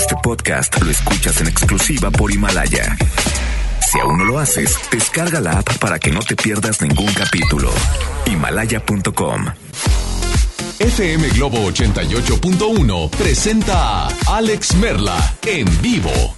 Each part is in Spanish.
Este podcast lo escuchas en exclusiva por Himalaya. Si aún no lo haces, descarga la app para que no te pierdas ningún capítulo. Himalaya.com. FM Globo 88.1 presenta a Alex Merla en vivo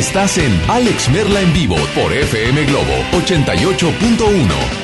Estás en Alex Merla en vivo por FM Globo 88.1.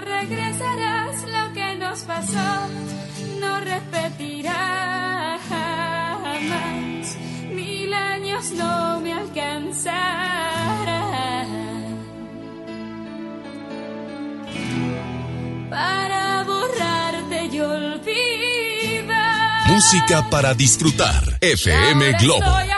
Regresarás lo que nos pasó, no repetirás jamás. Mil años no me alcanzarán para borrarte y olvidar. Música para disfrutar. FM Globo.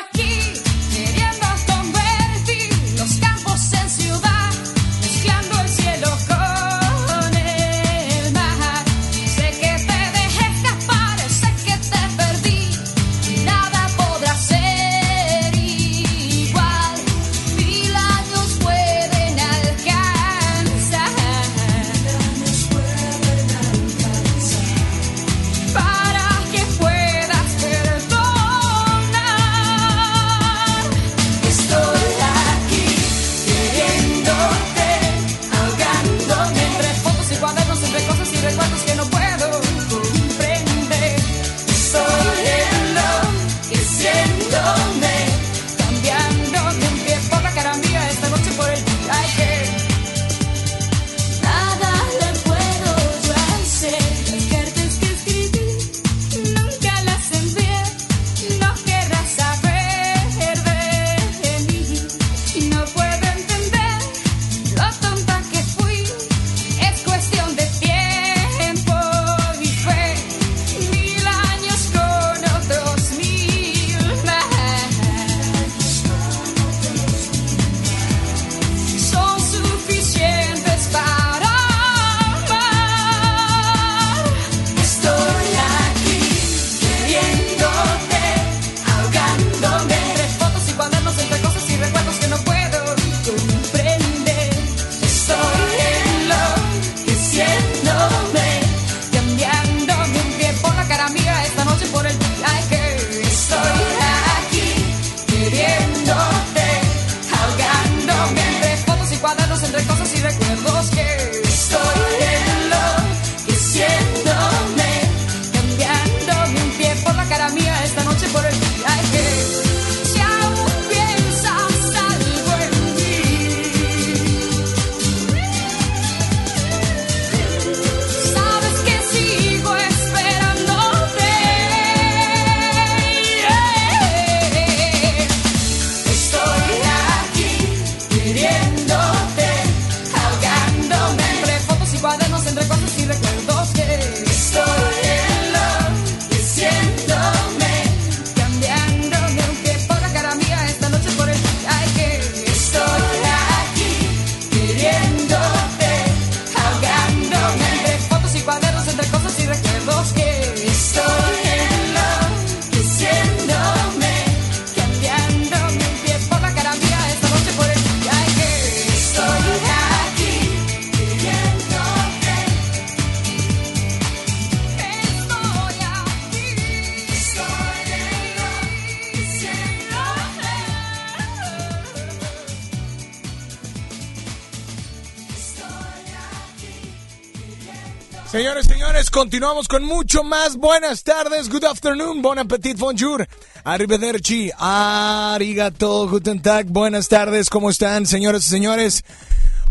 Continuamos con mucho más. Buenas tardes, good afternoon, bon appetit, bonjour, arrivederci, arigato, guten tag, buenas tardes, ¿cómo están, señores y señores?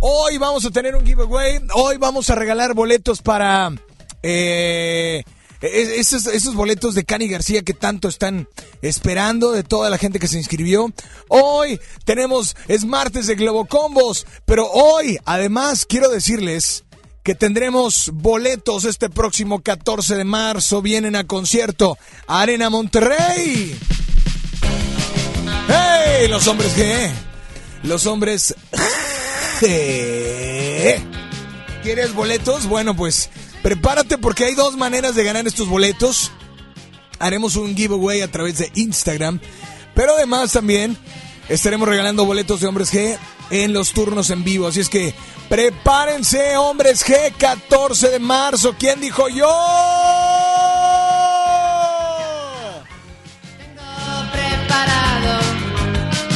Hoy vamos a tener un giveaway, hoy vamos a regalar boletos para eh, es- esos, esos boletos de Cani García que tanto están esperando de toda la gente que se inscribió. Hoy tenemos, es martes de Globocombos, pero hoy además quiero decirles que tendremos boletos este próximo 14 de marzo. Vienen a concierto Arena Monterrey. ¡Hey! Los hombres G. Los hombres G. ¿Quieres boletos? Bueno, pues prepárate porque hay dos maneras de ganar estos boletos. Haremos un giveaway a través de Instagram. Pero además también estaremos regalando boletos de hombres G en los turnos en vivo. Así es que prepárense, hombres G, 14 de marzo. ¿Quién dijo yo? preparado.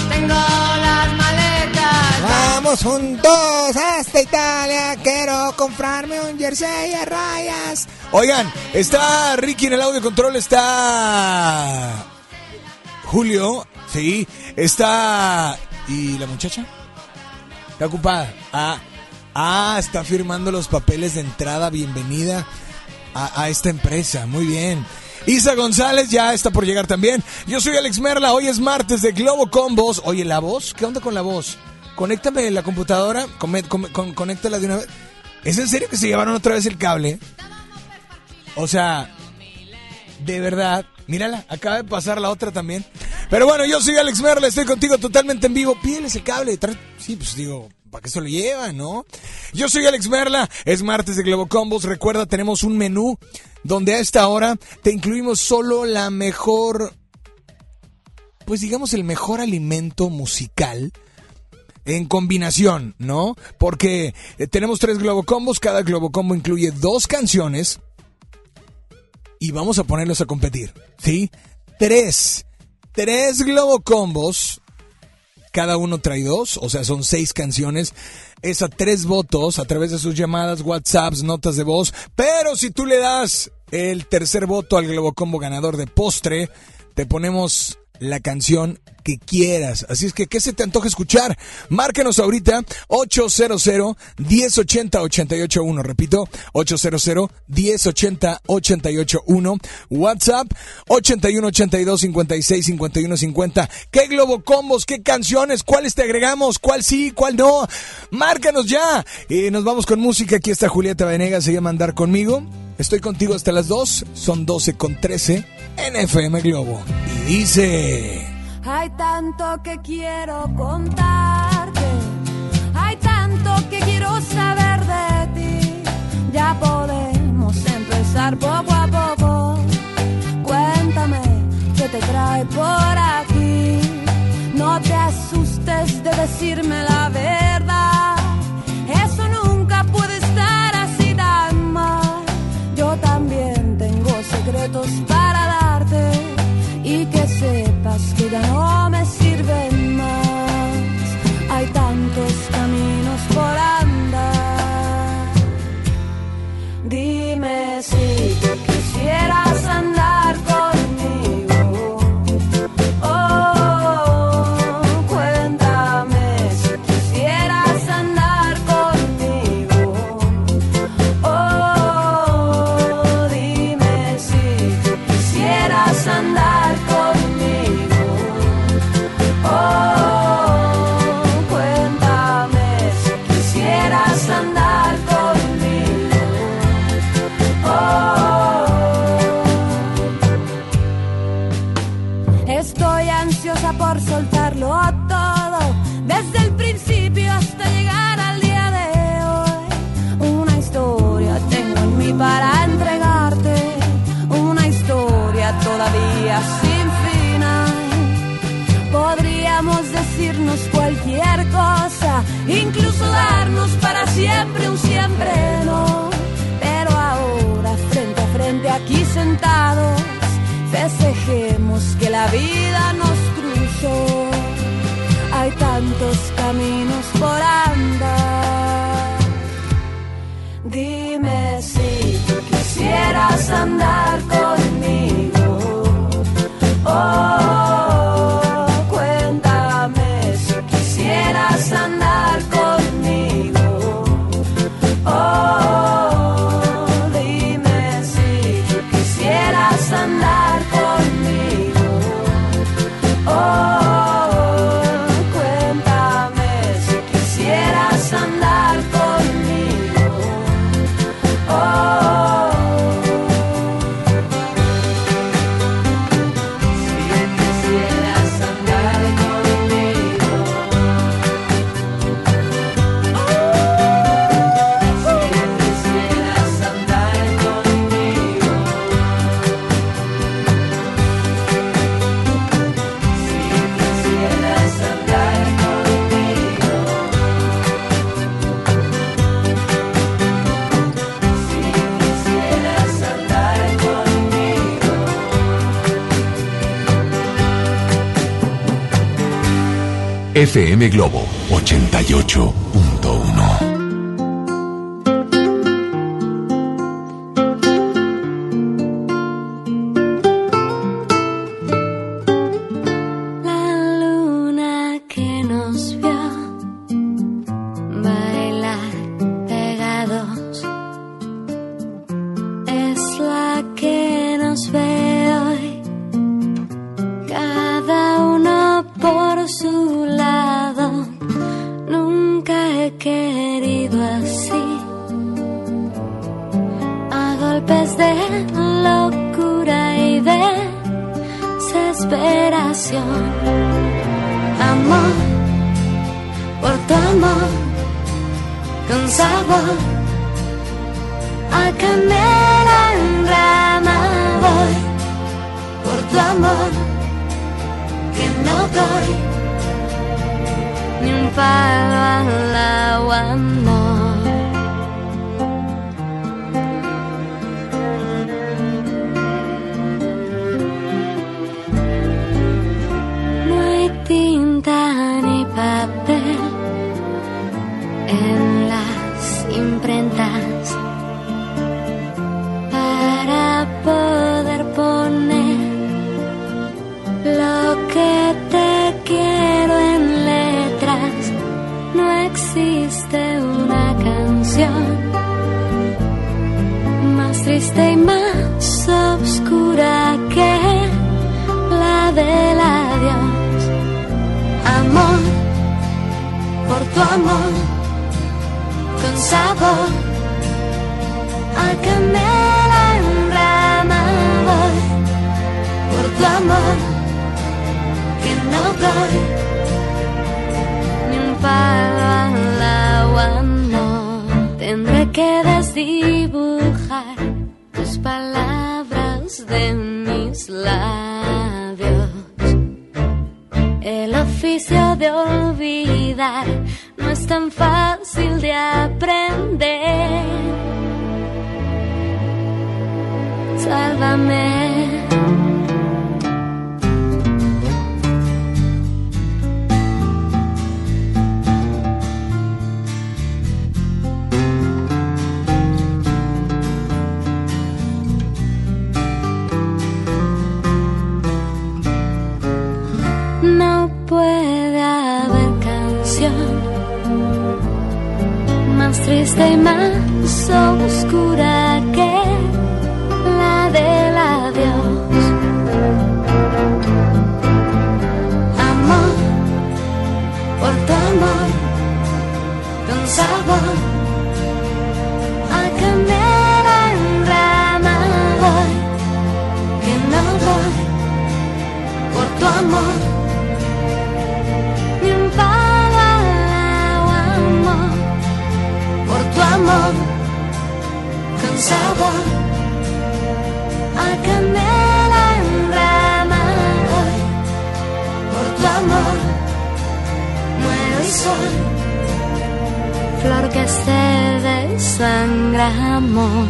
Tengo las maletas. Vamos juntos hasta Italia. Quiero comprarme un jersey a rayas. Oigan, está Ricky en el audio control, está Julio, sí, está... ¿Y la muchacha? Está ocupada. Ah, ah, está firmando los papeles de entrada, bienvenida. a, esta empresa. Muy bien. Isa González ya está por llegar también. Yo soy Alex Merla. Hoy es martes de Globo Combos. Oye, ¿la voz? ¿Qué onda con la voz? Conéctame la computadora. con- conéctala de una vez. ¿Es en serio que se llevaron otra vez el cable? O sea, de verdad. Mírala, acaba de pasar la otra también. Pero bueno, yo soy Alex Merla, estoy contigo totalmente en vivo. Pídeles el cable. Sí, pues digo, ¿para qué se lo llevan, no? Yo soy Alex Merla, es martes de Globo Combos. Recuerda, tenemos un menú donde a esta hora te incluimos solo la mejor, pues digamos el mejor alimento musical en combinación, ¿no? Porque eh, tenemos tres Globo Combos, cada Globo Combo incluye dos canciones y vamos a ponerlos a competir, ¿sí? Tres, tres Globo Combos, cada uno trae dos, o sea, son seis canciones. Es a tres votos a través de sus llamadas, WhatsApps, notas de voz. Pero si tú le das el tercer voto al Globo Combo ganador de postre, te ponemos la canción que quieras. Así es que, ¿qué se te antoja escuchar? Márcanos ahorita 800-1080-881. Repito, 800-1080-881. WhatsApp 81-82-56-51-50. ¿Qué Globo Combos? ¿Qué canciones? ¿Cuáles te agregamos? ¿Cuál sí? ¿Cuál no? Márcanos ya. Y nos vamos con música. Aquí está Julieta Venegas. Se llama Andar conmigo. Estoy contigo hasta las 2. Son 12 con 13 en FM Globo. Y dice... Hay tanto que quiero contarte, hay tanto que quiero saber de ti. Ya podemos empezar poco a poco. Cuéntame qué te trae por aquí. No te asustes de decirme la FM Globo 88.1. que desdibujar tus palabras de mis labios. El oficio de olvidar no es tan fácil de aprender. Sálvame. Triste y más oscura flor que se desangra, amor.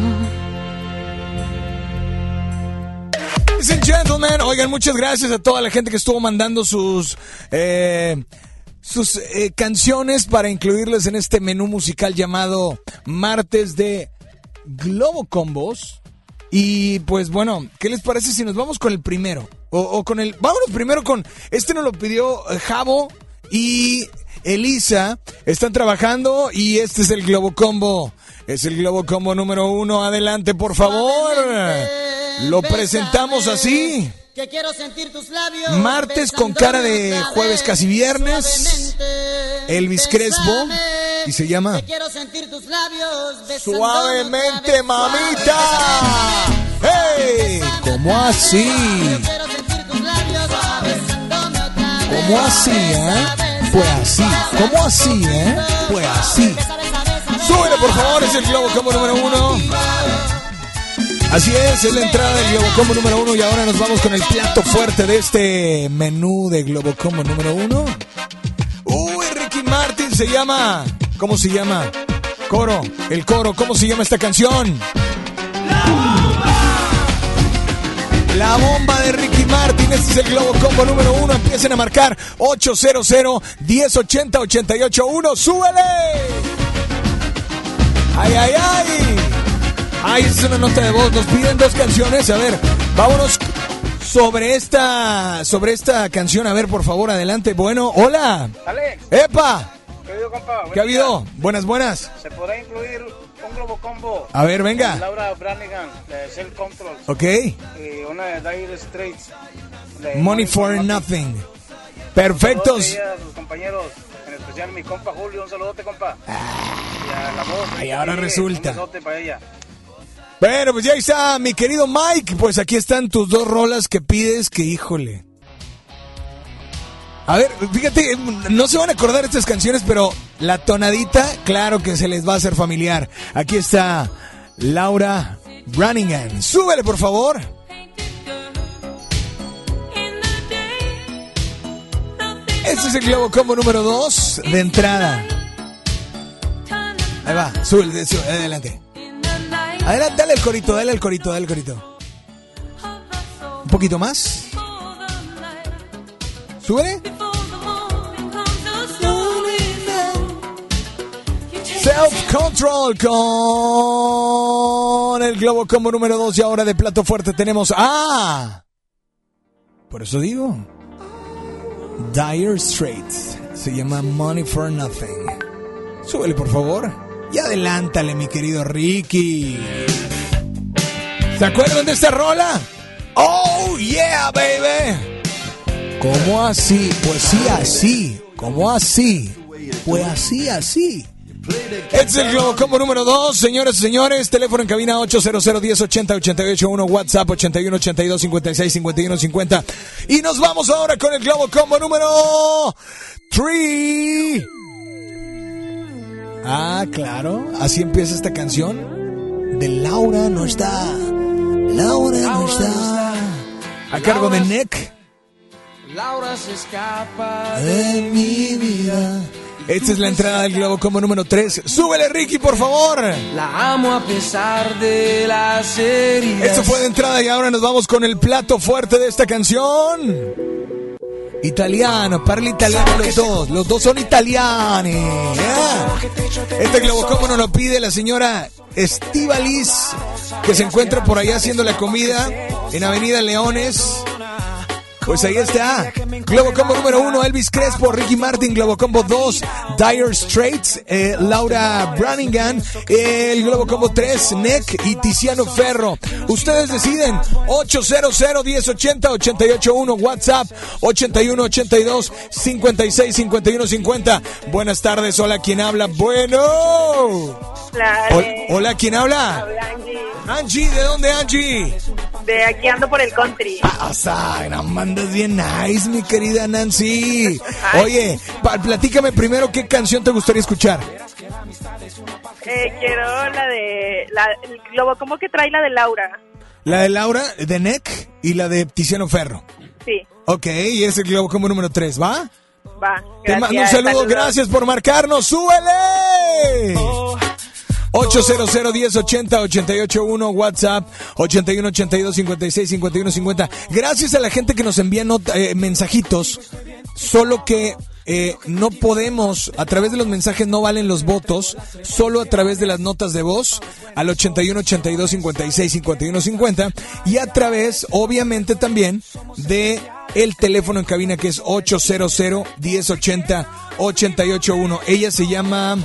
Gentlemen, oigan, muchas gracias a toda la gente que estuvo mandando sus eh, sus eh, canciones para incluirles en este menú musical llamado Martes de Globo Combos. Y pues bueno, ¿qué les parece si nos vamos con el primero? O, o con el... Vámonos primero con... Este nos lo pidió eh, Javo y Elisa. Están trabajando y este es el Globo Combo. Es el Globo Combo número uno. Adelante, por favor. Lo presentamos así. Que quiero sentir tus labios. Martes con cara de jueves casi viernes. Elvis Crespo. Y se llama Que quiero sentir tus labios. Suavemente, suave, mamita. ¡Hey! ¿Cómo así? ¿Cómo así, eh? Pues así. ¿Cómo así, eh? Pues así. Súbele, por favor, es el Globo Combo número uno. Así es, es la entrada del Globo Combo número uno y ahora nos vamos con el plato fuerte de este menú de Globo Combo número uno. Uy, Ricky Martin se llama. ¿Cómo se llama? Coro, el coro, ¿cómo se llama esta canción? La bomba de Ricky Martin, este es el Globo Combo número uno. Empiecen a marcar 800 1080 881. ¡Súbele! ¡Ay, ay, ay! Ay, es una nota de voz. Nos piden dos canciones. A ver, vámonos sobre esta, sobre esta canción. A ver, por favor, adelante. Bueno, hola. Alex, ¡Epa! ¿qué ha habido, compa? ¿Qué ha habido? Buenas, buenas. ¿Se podrá incluir un globo combo? A ver, venga. Laura Branigan, de Cell Control. Ok. Y una de Dire Straits. de Money for Nothing. Perfectos. Saludos a compañeros, en especial mi compa Julio. Un saludote, compa. Ah. Y a la voz. Y ahora resulta. Un besote para ella. Bueno, pues ya está, mi querido Mike. Pues aquí están tus dos rolas que pides, que híjole. A ver, fíjate, no se van a acordar estas canciones, pero la tonadita, claro que se les va a hacer familiar. Aquí está Laura Branningham. Súbele, por favor. Este es el Globo Combo número 2 de entrada. Ahí va, sube, sube, adelante. Adelante, dale el corito, dale el corito, dale el corito. Un poquito más. Súbele. Self Control con el Globo Combo número 2 y ahora de plato fuerte tenemos a... Por eso digo. Dire Straits. Se llama Money for Nothing. Súbele por favor. Y adelántale mi querido Ricky. ¿Se acuerdan de esta rola? Oh yeah baby. ¿Cómo así? Pues sí así. ¿Cómo así? Pues así así. Es el Globo Combo número 2, señores y señores. Teléfono en cabina 800 1080 881 WhatsApp 81 82 56 51 50. Y nos vamos ahora con el Globo Combo número 3. Ah, claro. Así empieza esta canción. De Laura no está. Laura no está. A cargo de Nick. Laura se escapa de mi vida. Esta es la entrada del Globo Combo número 3. Súbele, Ricky, por favor. La amo a pesar de las heridas. Esto fue de entrada y ahora nos vamos con el plato fuerte de esta canción. Italiano, parla italiano los dos. Los dos son italianos. Yeah. Este Globo Combo nos lo pide la señora Estivalis, que se encuentra por allá haciendo la comida en Avenida Leones. Pues ahí está. Globo Combo número uno, Elvis Crespo, Ricky Martin. Globo Combo 2, Dire Straits, eh, Laura Branningham. el Globo Combo 3, Neck y Tiziano Ferro. Ustedes deciden. 800-1080-881 WhatsApp 8182-565150. Buenas tardes, hola, ¿quién habla? Bueno. Hola, Hol- Hola, ¿quién habla? Angie. Angie, ¿de dónde Angie? De aquí ando por el country. O mandas bien nice, mi querida Nancy. Oye, pa- platícame primero qué canción te gustaría escuchar. Eh, quiero la de. La, el globo, ¿cómo que trae la de Laura? La de Laura, de Neck y la de Tiziano Ferro. Sí, Ok, y es el globo como número 3, ¿va? va. Te mando un gracias, saludo, saludos. gracias por marcarnos, súbele. 800 1080 881 WhatsApp 81 82 56 51 50. Gracias a la gente que nos envía nota- eh, mensajitos, solo que eh, no podemos, a través de los mensajes no valen los votos, solo a través de las notas de voz al 81 82 56 51 50 y a través, obviamente también, de el teléfono en cabina que es 800 1080 881. Ella se llama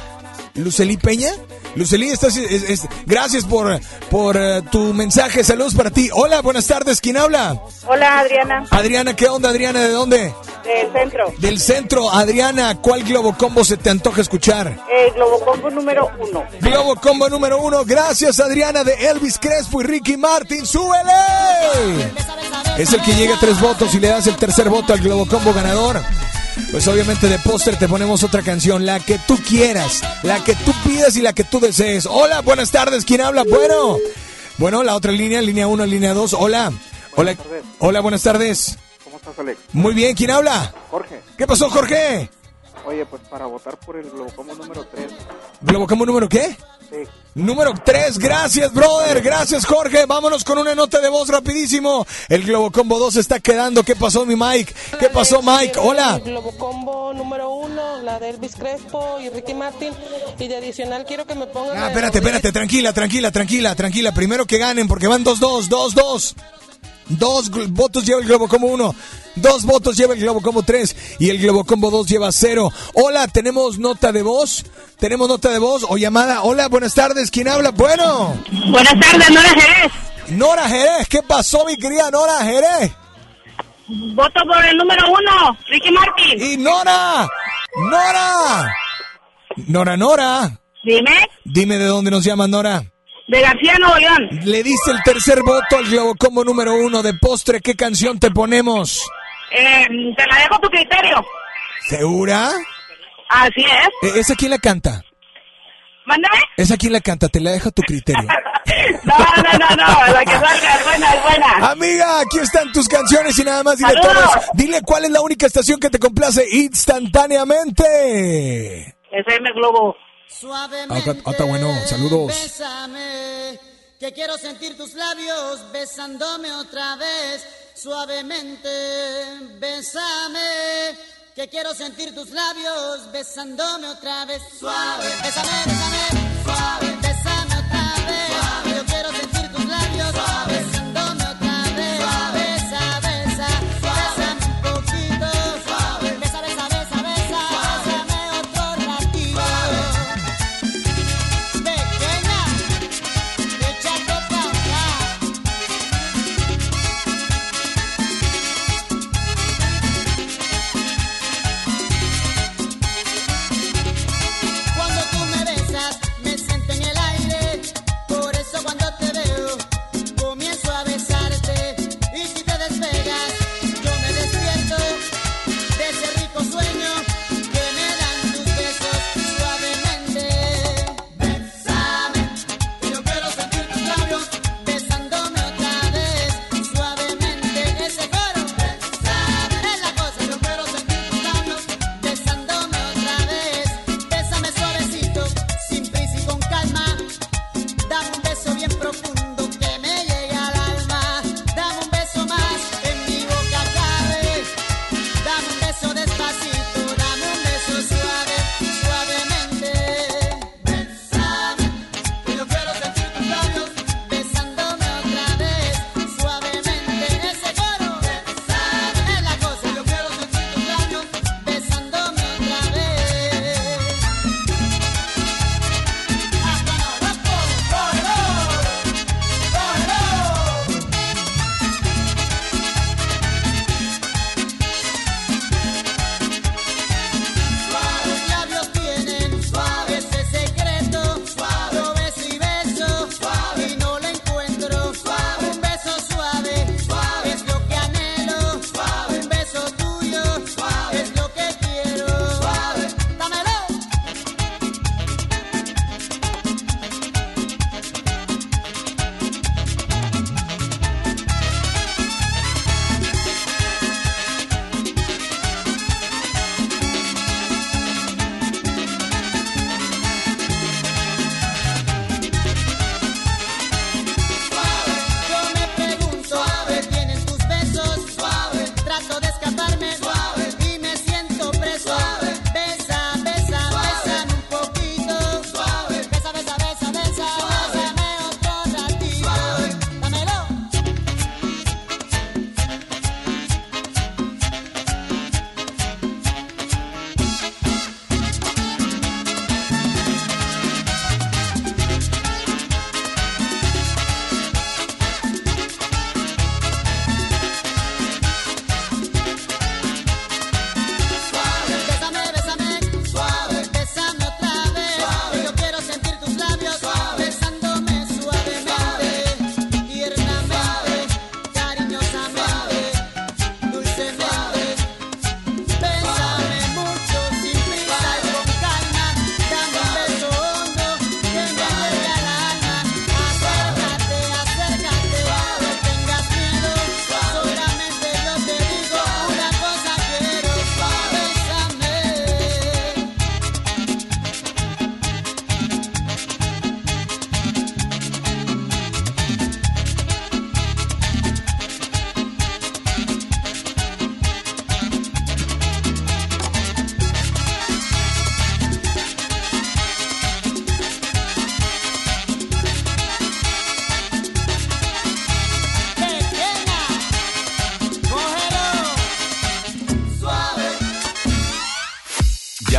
Lucely Peña. Lucely, estás, es- es- gracias por, por eh, tu mensaje. Saludos para ti. Hola, buenas tardes. ¿Quién habla? Hola, Adriana, Adriana, ¿qué onda, Adriana? ¿De dónde? del centro. Del centro. Adriana, ¿cuál Globo Combo se te antoja escuchar? Eh, globo combo número uno. Globo Combo número uno. Gracias, Adriana, de Elvis Crespo y Ricky Martin. ¡Súbele! Es el que llega a tres votos y le das el tercer voto al Globo Combo ganador. Pues obviamente de póster te ponemos otra canción, la que tú quieras, la que tú pidas y la que tú desees. Hola, buenas tardes, ¿quién habla? Bueno, bueno, la otra línea, línea 1, línea 2. Hola, hola, tardes. hola, buenas tardes. ¿Cómo estás, Alex? Muy bien, ¿quién habla? Jorge. ¿Qué pasó, Jorge? Oye, pues para votar por el Globocombo número 3. ¿Globocombo número qué? Sí. Número 3, gracias, brother. Gracias, Jorge. Vámonos con una nota de voz rapidísimo. El Globo Combo 2 está quedando. ¿Qué pasó, mi Mike? ¿Qué pasó, Mike? Hola. Globocombo número uno, la de Elvis Crespo y Ricky Martin. Y de adicional quiero que me pongan. Ah, espérate, espérate, tranquila, tranquila, tranquila, tranquila. Primero que ganen, porque van 2-2, 2-2. Dos votos lleva el Globo Combo 1. Dos votos lleva el Globo Combo 3. Y el Globo Combo 2 lleva 0. Hola, tenemos nota de voz. Tenemos nota de voz o llamada. Hola, buenas tardes. ¿Quién habla? Bueno. Buenas tardes, Nora Jerez. Nora Jerez, ¿qué pasó, mi querida Nora Jerez? Voto por el número uno, Ricky Martin. Y Nora. Nora. Nora, Nora. Dime. Dime de dónde nos llama Nora. De García Nuevo León. Le diste el tercer voto al Globo Combo número uno de postre. ¿Qué canción te ponemos? Eh, te la dejo a tu criterio. ¿Segura? Así es. Eh, ¿Esa quién la canta? ¿Mándame? ¿Esa quién la canta? Te la dejo a tu criterio. no, no, no, no. La que salga es buena, es buena. Amiga, aquí están tus canciones y nada más. Dile, todos, dile cuál es la única estación que te complace instantáneamente. FM Globo. Suavemente. Ah, ah bueno. Saludos. Bésame, que quiero sentir tus labios besándome otra vez. Suavemente, bésame. Que quiero sentir tus labios besándome otra vez. Suave, bésame, bésame, suave, bésame otra vez. Suave. Yo quiero sentir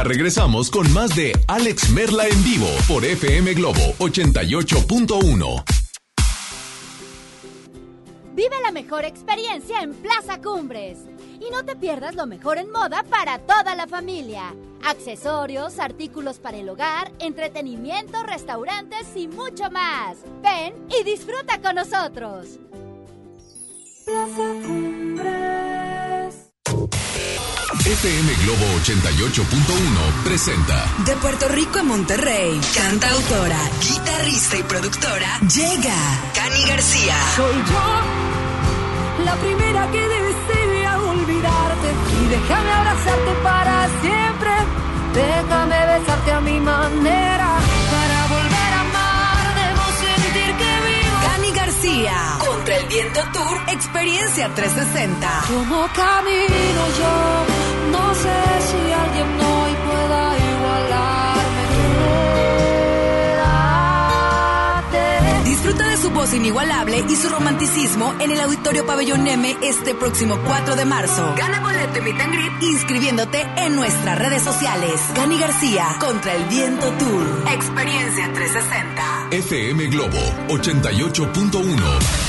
regresamos con más de Alex Merla en vivo por FM Globo 88.1. Vive la mejor experiencia en Plaza Cumbres y no te pierdas lo mejor en moda para toda la familia. Accesorios, artículos para el hogar, entretenimiento, restaurantes y mucho más. Ven y disfruta con nosotros. 88.1 presenta De Puerto Rico a Monterrey, cantautora, guitarrista y productora, llega Cani García. Soy yo, la primera que desea olvidarte y déjame abrazarte para siempre. Déjame besarte a mi manera para volver a amar. Debo sentir que vivo. Cani García, contra el viento tour, experiencia 360. Como camino yo, no sé si alguien hoy pueda igualarme. Disfruta de su voz inigualable y su romanticismo en el Auditorio Pabellón M este próximo 4 de marzo. Gana boleto y meet and greet inscribiéndote en nuestras redes sociales. Cani García, contra el viento tour. Experiencia 360. FM Globo 88.1.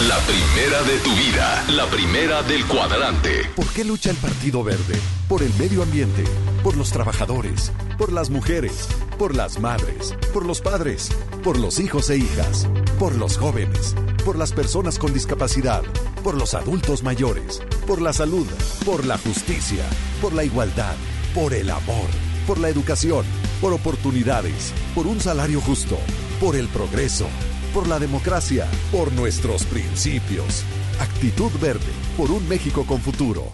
La primera de tu vida. La primera del cuadrante. ¿Por qué lucha el Partido Verde? Por el medio ambiente, por los trabajadores, por las mujeres, por las madres, por los padres, por los hijos e hijas, por los jóvenes, por las personas con discapacidad, por los adultos mayores, por la salud, por la justicia, por la igualdad, por el amor, por la educación, por oportunidades, por un salario justo, por el progreso, por la democracia, por nuestros principios. Actitud verde, por un México con futuro.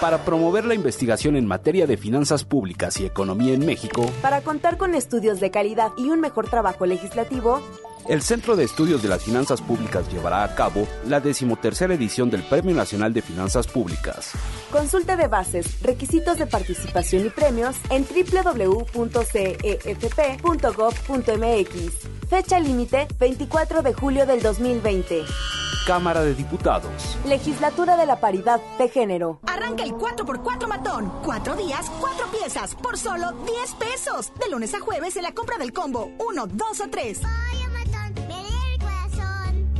Para promover la investigación en materia de finanzas públicas y economía en México, Para contar con estudios de calidad y un mejor trabajo legislativo, el Centro de Estudios de las Finanzas Públicas llevará a cabo la decimotercera edición del Premio Nacional de Finanzas Públicas. consulta de bases, requisitos de participación y premios en www.cefp.gov.mx. Fecha límite 24 de julio del 2020. Cámara de Diputados. Legislatura de la Paridad de Género. Arranca el 4x4 matón. Cuatro días, cuatro piezas, por solo 10 pesos. De lunes a jueves en la compra del combo 1, 2 o 3.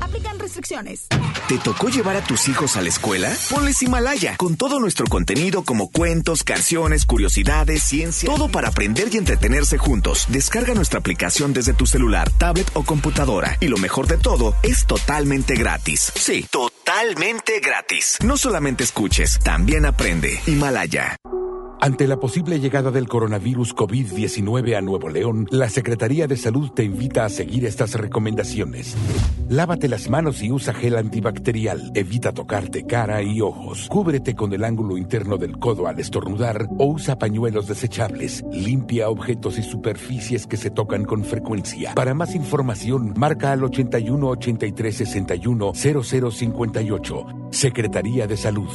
Aplican restricciones. ¿Te tocó llevar a tus hijos a la escuela? Ponles Himalaya, con todo nuestro contenido como cuentos, canciones, curiosidades, ciencia, todo para aprender y entretenerse juntos. Descarga nuestra aplicación desde tu celular, tablet o computadora. Y lo mejor de todo, es totalmente gratis. Sí, totalmente gratis. No solamente escuches, también aprende. Himalaya. Ante la posible llegada del coronavirus COVID-19 a Nuevo León, la Secretaría de Salud te invita a seguir estas recomendaciones. Lávate las manos y usa gel antibacterial. Evita tocarte cara y ojos. Cúbrete con el ángulo interno del codo al estornudar o usa pañuelos desechables. Limpia objetos y superficies que se tocan con frecuencia. Para más información, marca al 81 83 61 0058. Secretaría de Salud.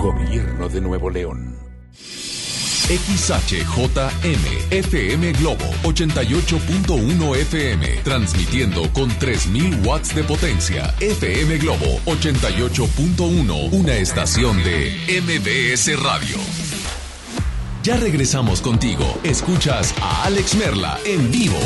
Gobierno de Nuevo León. XHJM FM Globo 88.1 FM, transmitiendo con 3000 watts de potencia. FM Globo 88.1, una estación de MBS Radio. Ya regresamos contigo. Escuchas a Alex Merla en vivo.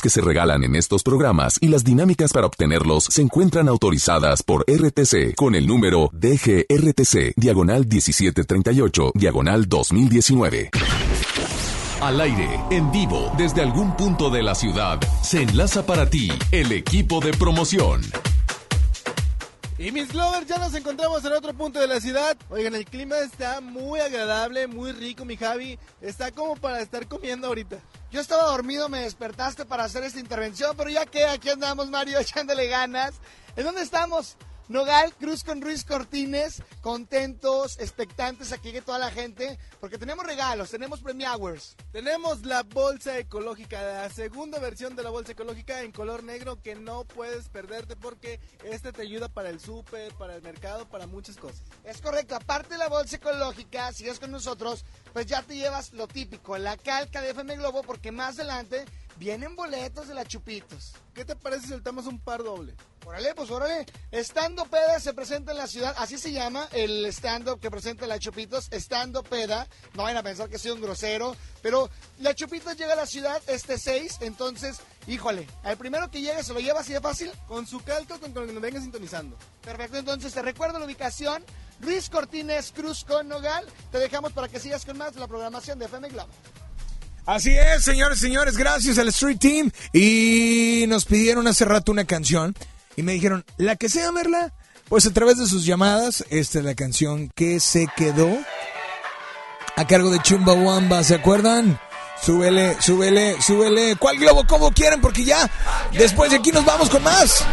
Que se regalan en estos programas y las dinámicas para obtenerlos se encuentran autorizadas por RTC con el número DGRTC, diagonal 1738, diagonal 2019. Al aire, en vivo, desde algún punto de la ciudad, se enlaza para ti el equipo de promoción. Y mis Glovers, ya nos encontramos en otro punto de la ciudad. Oigan, el clima está muy agradable, muy rico, mi Javi. Está como para estar comiendo ahorita. Yo estaba dormido, me despertaste para hacer esta intervención, pero ya que aquí andamos, Mario, echándole ganas. ¿En dónde estamos? Nogal, Cruz con Ruiz Cortines, contentos, expectantes, aquí que toda la gente, porque tenemos regalos, tenemos Premium Hours. Tenemos la bolsa ecológica, la segunda versión de la bolsa ecológica en color negro que no puedes perderte porque este te ayuda para el súper, para el mercado, para muchas cosas. Es correcto, aparte de la bolsa ecológica, si es con nosotros, pues ya te llevas lo típico, la calca de FM Globo, porque más adelante vienen boletos de la Chupitos. ¿Qué te parece si soltamos un par doble? Órale, pues órale. Estando Peda se presenta en la ciudad, así se llama el stand-up que presenta la Chupitos, Estando Peda. No vayan a pensar que soy un grosero, pero la Chupitos llega a la ciudad este 6, entonces, híjole, al primero que llegue se lo lleva así de fácil. Con su calco, con, con que nos venga sintonizando. Perfecto, entonces te recuerdo la ubicación. Luis Cortines Cruz con Nogal. Te dejamos para que sigas con más de la programación de FM Globo. Así es, señores, señores, gracias al Street Team. Y nos pidieron hace rato una canción y me dijeron, la que sea, Merla. Pues a través de sus llamadas, esta es la canción que se quedó a cargo de Chumbawamba, ¿se acuerdan? Súbele, súbele, súbele. ¿Cuál globo? ¿Cómo quieren? Porque ya después de aquí nos vamos con más.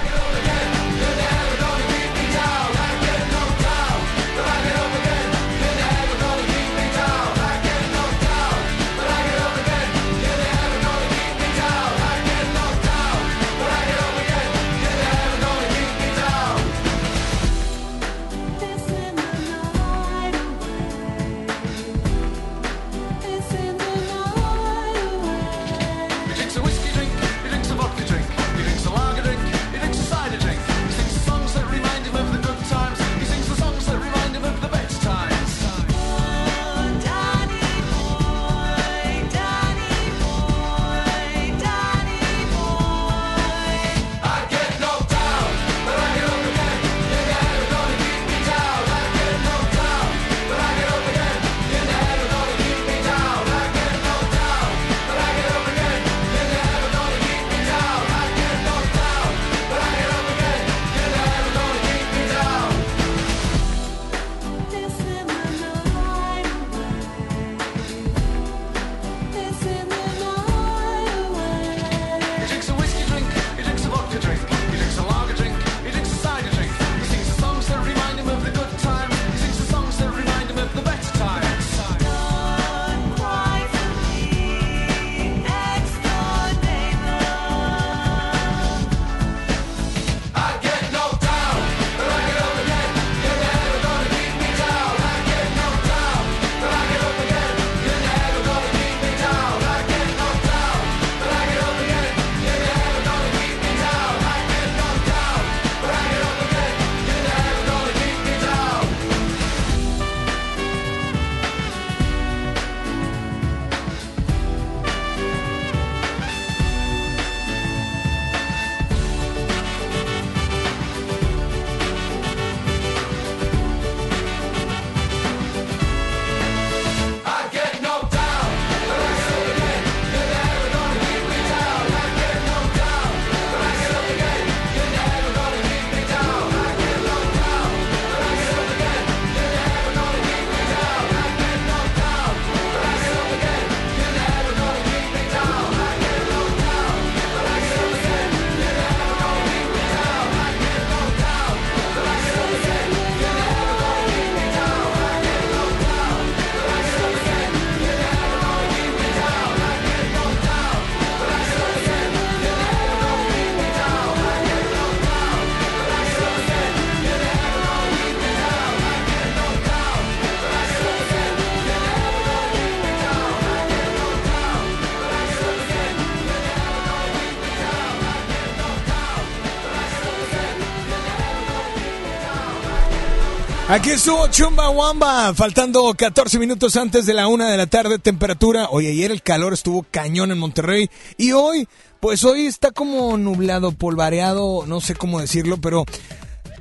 Aquí estuvo Chumba Wamba, faltando 14 minutos antes de la una de la tarde, temperatura. Oye, ayer el calor estuvo cañón en Monterrey y hoy, pues hoy está como nublado, polvareado, no sé cómo decirlo, pero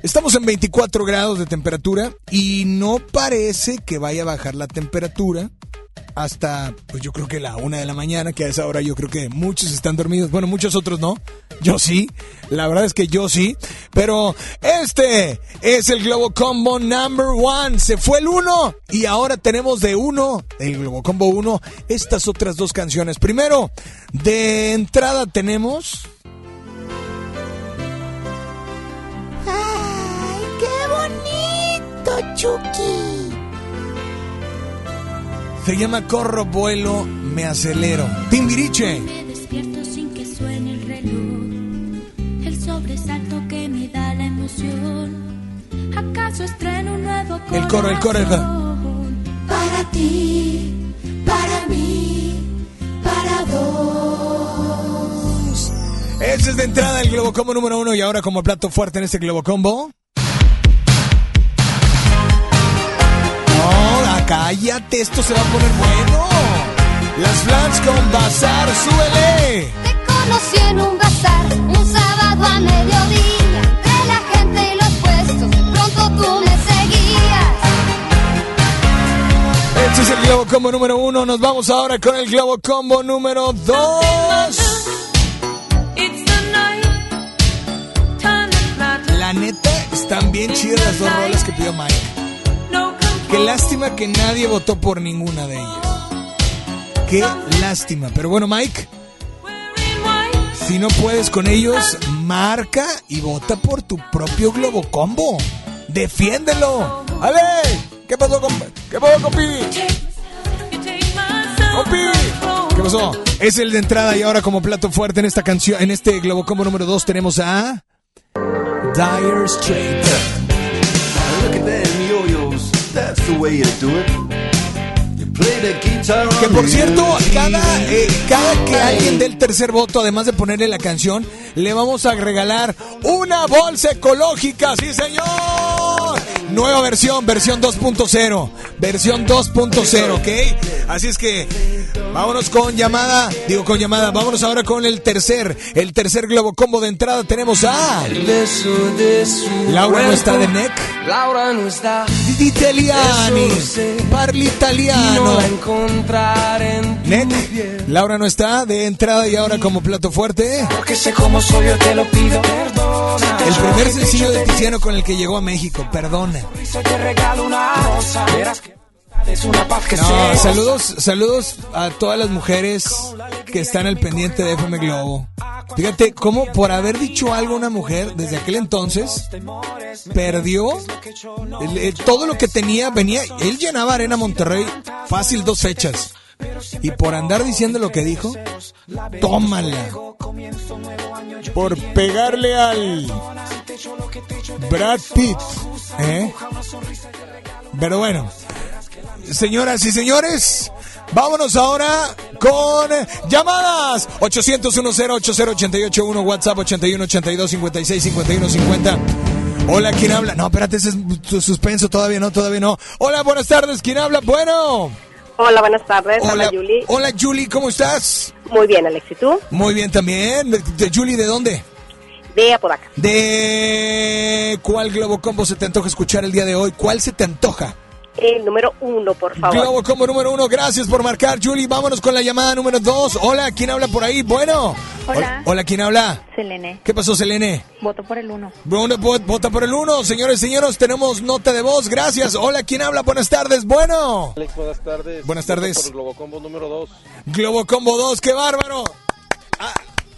estamos en 24 grados de temperatura y no parece que vaya a bajar la temperatura hasta, pues yo creo que la una de la mañana, que a esa hora yo creo que muchos están dormidos. Bueno, muchos otros no. Yo sí. La verdad es que yo sí. Pero este es el Globo Combo number one. Se fue el uno y ahora tenemos de uno, el Globo Combo uno, estas otras dos canciones. Primero, de entrada tenemos... ¡Ay, qué bonito, Chucky! Se llama Corro Vuelo, Me Acelero. Timbiriche. Me despierto sin que suene el reloj. El sobresalto que me da la emoción. ¿Acaso estreno un nuevo El coro, el coro, el coro. corazón? Para ti, para mí, para dos. Ese es de entrada el Globo Combo número uno y ahora como plato fuerte en este Globo cállate, esto se va a poner bueno. Las Flans con Bazar, súbele. Te conocí en un bazar, un sábado a mediodía. Entre la gente y los puestos, de pronto tú me seguías. Este es el Globo Combo número uno. Nos vamos ahora con el Globo Combo número dos. La neta, están bien chidas las dos rolas que pidió Mike. Qué lástima que nadie votó por ninguna de ellas. Qué lástima. Pero bueno, Mike, si no puedes con ellos, marca y vota por tu propio Globo Combo. Defiéndelo. ¡Ale! ¿Qué pasó, compa? ¿Qué pasó? ¡Compi! ¿Qué pasó? Es el de entrada y ahora como plato fuerte en esta canción, en este Globo Combo número 2 tenemos a Dire Straits. The way you do it. Que por cierto, cada, eh, cada que alguien dé el tercer voto, además de ponerle la canción, le vamos a regalar una bolsa ecológica, sí señor. Nueva versión, versión 2.0, versión 2.0, ¿ok? Así es que vámonos con llamada, digo con llamada, vámonos ahora con el tercer, el tercer globo combo de entrada. Tenemos a Laura no está de neck. Laura no está. Italiani, parli italiano. Neck, Laura no está de entrada y ahora como plato fuerte. Porque sé cómo soy, yo te lo pido. Perdona. El primer sencillo de Tiziano con el que llegó a México, perdona. Te regalo una rosa. Verás que No, saludos, saludos a todas las mujeres que están al pendiente de FM Globo. Fíjate cómo por haber dicho algo a una mujer desde aquel entonces perdió el- el- todo lo que tenía, venía, él llenaba Arena Monterrey fácil dos fechas. Y por andar diciendo lo que dijo, tómala. Por pegarle al Brad Pitt. ¿eh? Pero bueno, señoras y señores, vámonos ahora con llamadas. 800-10-80-881, WhatsApp 81-82-56-51-50. Hola, ¿quién habla? No, espérate, ese es suspenso, todavía no, todavía no. Hola, buenas tardes, ¿quién habla? Bueno. Hola, buenas tardes. Hola, Hola, Yuli. Hola, Julie, ¿cómo estás? Muy bien, Alex. ¿Y tú? Muy bien también. ¿De, de Julie, de dónde? De Apodaca. ¿De cuál Globo Combo se te antoja escuchar el día de hoy? ¿Cuál se te antoja? El número uno, por favor. Globo Combo número uno, gracias por marcar, Julie. Vámonos con la llamada número dos. Hola, ¿quién habla por ahí? Bueno. Hola. Hola, ¿quién habla? Selene, ¿Qué pasó, Selene? voto por el uno. Bueno, vo- vota por el uno. Señores, señores, tenemos nota de voz. Gracias. Hola, ¿quién habla? Buenas tardes. Bueno. Alex, buenas tardes. Buenas tardes. Por el Globocombo número 2. Globo Combo 2, qué bárbaro. Ah,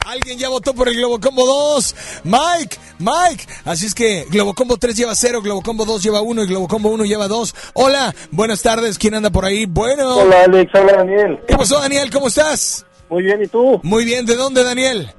Alguien ya votó por el Globo Combo 2. Mike, Mike. Así es que Globo Combo 3 lleva 0, Globo Combo 2 lleva 1 y Globo Combo 1 lleva 2. Hola, buenas tardes. ¿Quién anda por ahí? Bueno. Hola, Alex. Hola, Daniel. ¿Qué pasó, Daniel? ¿Cómo estás? Muy bien, ¿y tú? Muy bien, ¿de dónde, Daniel?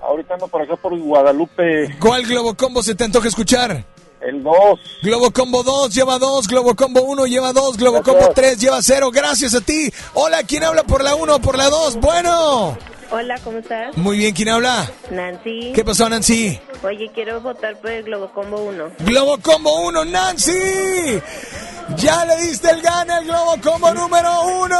Ahorita ando por acá por Guadalupe. ¿Cuál Globo Combo se te antoja escuchar? El 2. Globo Combo 2 lleva 2, Globo Combo 1 lleva 2, Globo. Combo 3 lleva 0. Gracias a ti. Hola, ¿quién habla por la 1 o por la 2? Bueno. Hola, ¿cómo estás? Muy bien, ¿quién habla? Nancy. ¿Qué pasó, Nancy? Oye, quiero votar por el Globo Combo 1. Globo Combo 1, Nancy. Ya le diste el gane al Globo Combo número uno.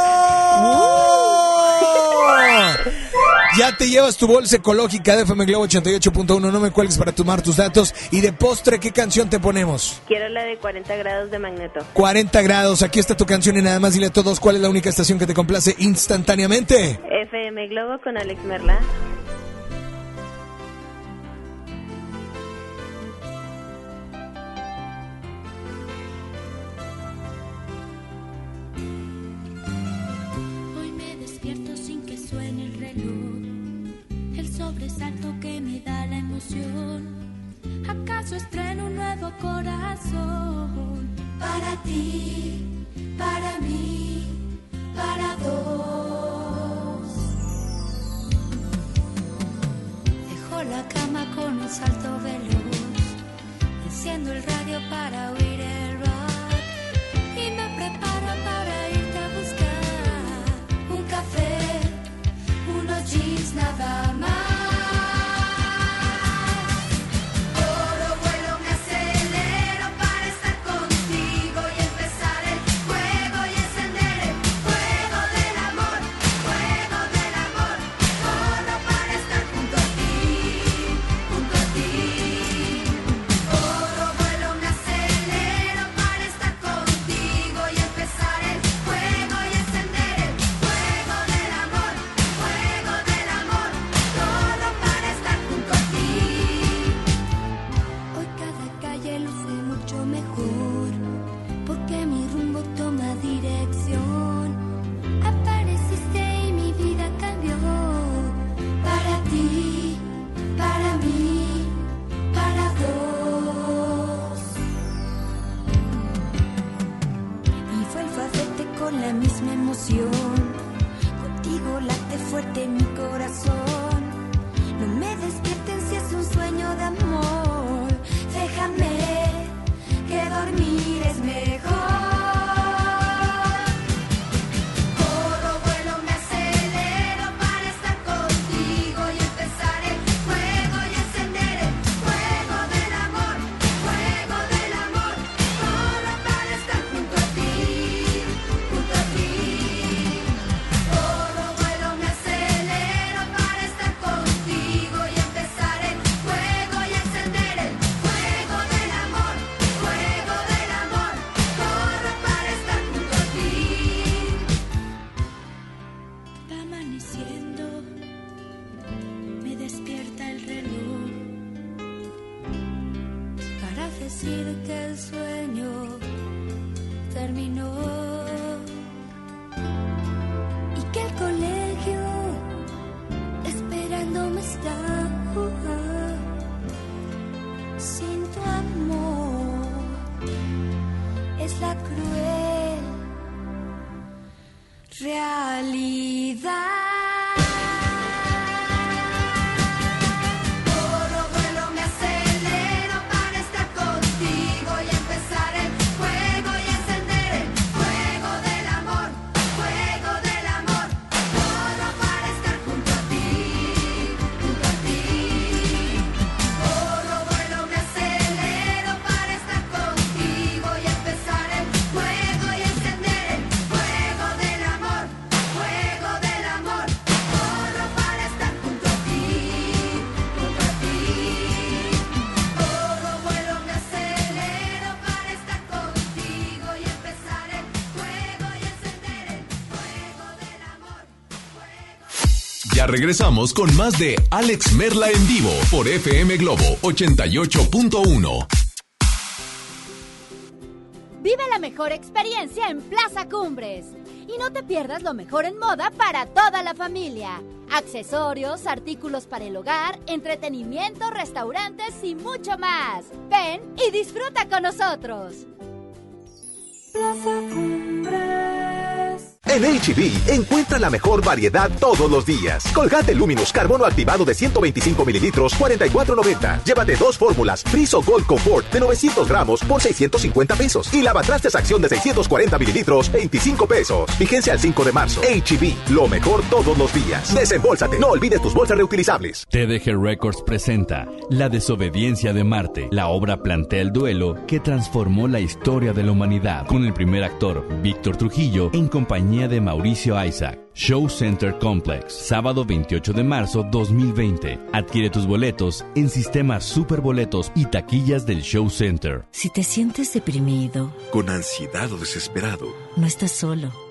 Ya te llevas tu bolsa ecológica de FM Globo 88.1. No me cuelgues para tomar tus datos. Y de postre, ¿qué canción te ponemos? Quiero la de 40 grados de magneto. 40 grados. Aquí está tu canción y nada más dile a todos cuál es la única estación que te complace instantáneamente. FM Globo con Alex Merla. Hoy me despierto sin que suene el reloj, el sobresalto que me da la emoción. ¿Acaso estreno un nuevo corazón? Para ti, para mí, para dos. La cama con un salto veloz, enciendo el radio para oír el rock y me preparo para irte a buscar un café, unos jeans nada más. Regresamos con más de Alex Merla en vivo por FM Globo 88.1. Vive la mejor experiencia en Plaza Cumbres. Y no te pierdas lo mejor en moda para toda la familia. Accesorios, artículos para el hogar, entretenimiento, restaurantes y mucho más. Ven y disfruta con nosotros. Plaza Cumbres. En HB, encuentra la mejor variedad todos los días. Colgate Luminous Carbono activado de 125 mililitros, 44.90. Llévate dos fórmulas, Friso Gold Comfort de 900 gramos por 650 pesos. Y lavatrastes acción de 640 mililitros, 25 pesos. Vigencia al 5 de marzo. HB, lo mejor todos los días. Desembolsate. No olvides tus bolsas reutilizables. TDG Records presenta La desobediencia de Marte. La obra plantea el duelo que transformó la historia de la humanidad con el primer actor, Víctor Trujillo, en compañía de Mauricio Isaac. Show Center Complex, sábado 28 de marzo 2020. Adquiere tus boletos en sistemas superboletos y taquillas del Show Center. Si te sientes deprimido, Con ansiedad o desesperado, no estás solo.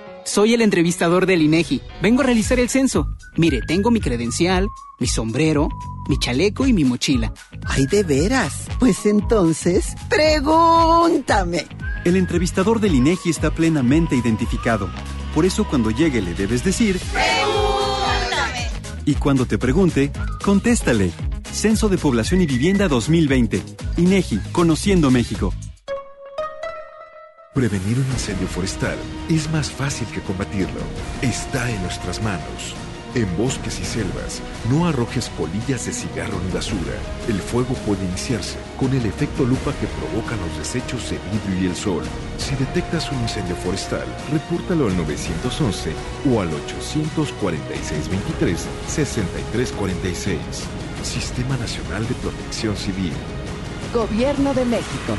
Soy el entrevistador del INEGI. Vengo a realizar el censo. Mire, tengo mi credencial, mi sombrero, mi chaleco y mi mochila. Ay, de veras. Pues entonces, pregúntame. El entrevistador del INEGI está plenamente identificado. Por eso cuando llegue le debes decir... Pregúntame. Y cuando te pregunte, contéstale. Censo de Población y Vivienda 2020. INEGI, Conociendo México. Prevenir un incendio forestal es más fácil que combatirlo. Está en nuestras manos. En bosques y selvas, no arrojes colillas de cigarro ni basura. El fuego puede iniciarse con el efecto lupa que provocan los desechos de vidrio y el sol. Si detectas un incendio forestal, repórtalo al 911 o al 846-23-6346. Sistema Nacional de Protección Civil. Gobierno de México.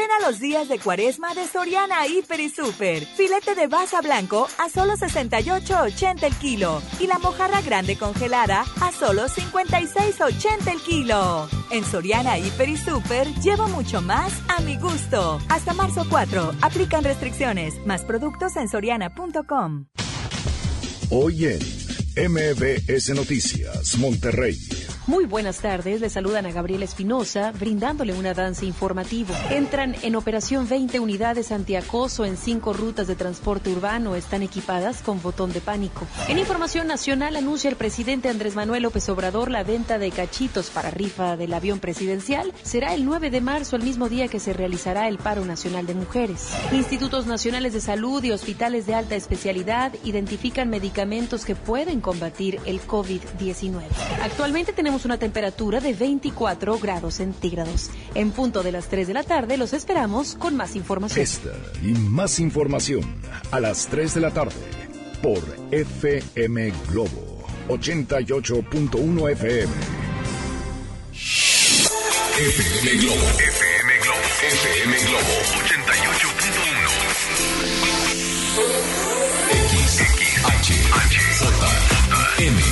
Ven a los días de cuaresma de Soriana Hiper y Super. Filete de basa blanco a solo 68.80 el kilo. Y la mojarra grande congelada a solo 56.80 el kilo. En Soriana Hiper y Super llevo mucho más a mi gusto. Hasta marzo 4. Aplican restricciones. Más productos en soriana.com. Hoy en MBS Noticias, Monterrey. Muy buenas tardes, le saludan a Gabriel Espinosa, brindándole un avance informativo. Entran en operación 20 unidades antiacoso en cinco rutas de transporte urbano, están equipadas con botón de pánico. En información nacional anuncia el presidente Andrés Manuel López Obrador la venta de cachitos para rifa del avión presidencial. Será el 9 de marzo, el mismo día que se realizará el paro nacional de mujeres. Institutos Nacionales de Salud y hospitales de alta especialidad identifican medicamentos que pueden combatir el COVID-19. Actualmente tenemos una temperatura de 24 grados centígrados. En punto de las 3 de la tarde los esperamos con más información. Esta y más información a las 3 de la tarde por FM Globo 88.1 FM. FM Globo. FM Globo. FM Globo 88.1. X, X, H, H, J, M, M,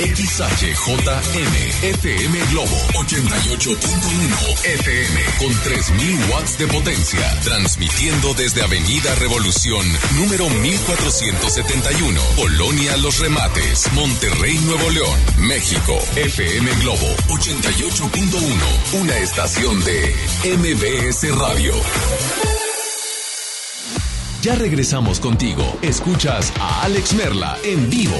XHJM, FM Globo 88.1 FM con 3000 watts de potencia, transmitiendo desde Avenida Revolución, número 1471, Colonia Los Remates, Monterrey, Nuevo León, México. FM Globo 88.1, una estación de MBS Radio. Ya regresamos contigo. Escuchas a Alex Merla en vivo.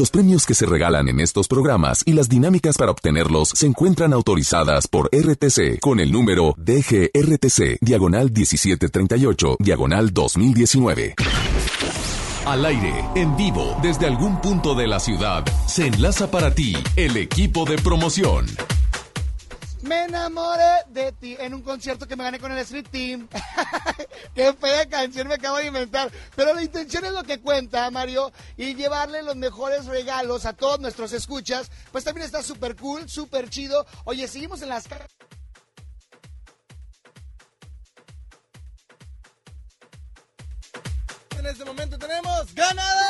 Los premios que se regalan en estos programas y las dinámicas para obtenerlos se encuentran autorizadas por RTC con el número DGRTC, diagonal 1738, diagonal 2019. Al aire, en vivo, desde algún punto de la ciudad, se enlaza para ti el equipo de promoción. Me enamoré de ti en un concierto que me gané con el Street Team. Qué fea canción me acabo de inventar. Pero la intención es lo que cuenta, Mario. Y llevarle los mejores regalos a todos nuestros escuchas. Pues también está súper cool, súper chido. Oye, seguimos en las... En este momento tenemos ganador.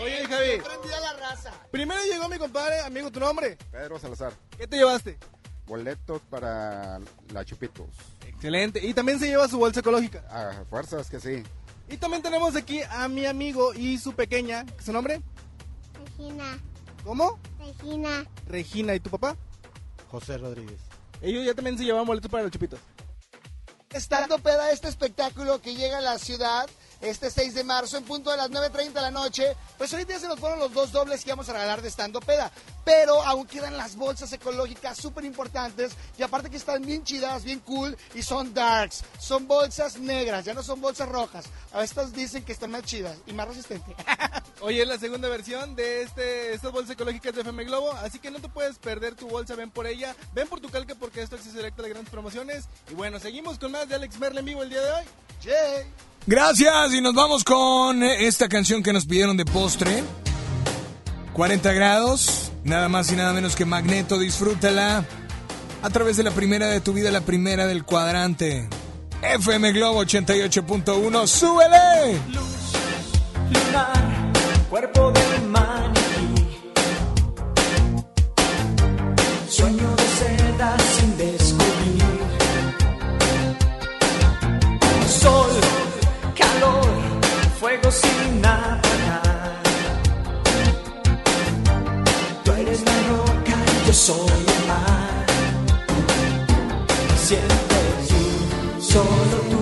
Oye, Javi. Prendida la raza. Primero llegó mi compadre, amigo, tu nombre. Pedro Salazar. ¿Qué te llevaste? Boletos para la Chupitos. Excelente. Y también se lleva su bolsa ecológica. A fuerzas que sí. Y también tenemos aquí a mi amigo y su pequeña. ¿Su nombre? Regina. ¿Cómo? Regina. Regina. ¿Y tu papá? José Rodríguez. Ellos ya también se llevan boletos para los chupitos. Estando peda este espectáculo que llega a la ciudad este 6 de marzo en punto de las 9.30 de la noche. Pues ahorita ya se nos fueron los dos dobles que íbamos a regalar de estando peda. Pero aún quedan las bolsas ecológicas súper importantes y aparte que están bien chidas, bien cool y son darks. Son bolsas negras, ya no son bolsas rojas. A estas dicen que están más chidas y más resistentes. Oye, es la segunda versión de este, estas bolsas ecológicas de FM Globo, así que no te puedes perder tu bolsa, ven por ella, ven por tu calca porque esto es selecta de grandes promociones. Y bueno, seguimos con más de Alex Merle en vivo el día de hoy. Gracias y nos vamos con esta canción que nos pidieron de postre. 40 grados, nada más y nada menos que Magneto, disfrútala a través de la primera de tu vida, la primera del cuadrante. FM Globo 88.1, súbele. lunar, cuerpo de maniquí. Sueño de seda soy el mar. Siempre tú, solo tú,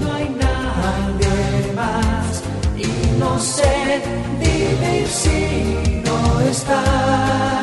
no hay nadie más. Y no sé vivir si no estás.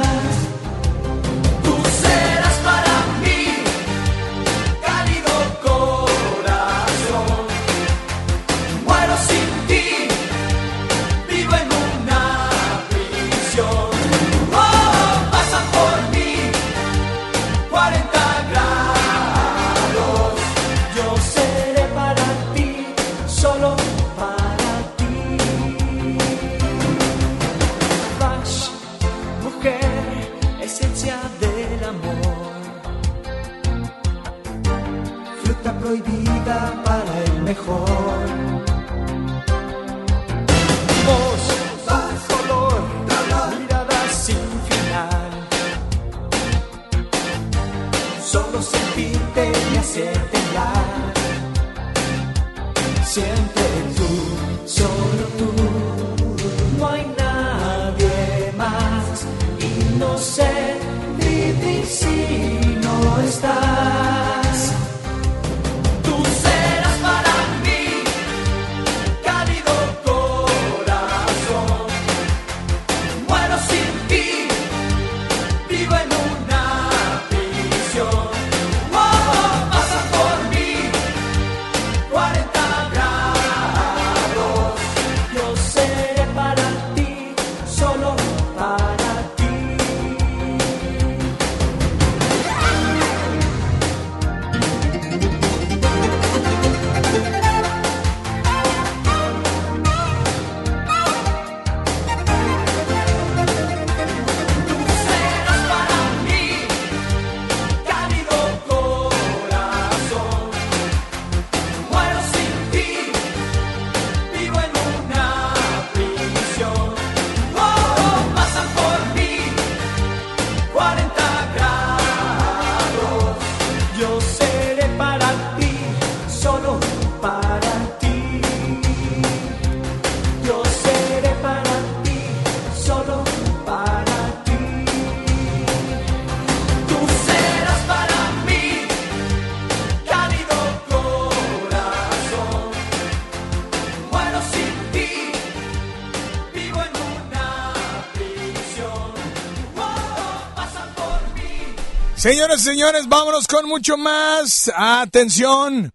Señoras y señores, vámonos con mucho más. Atención.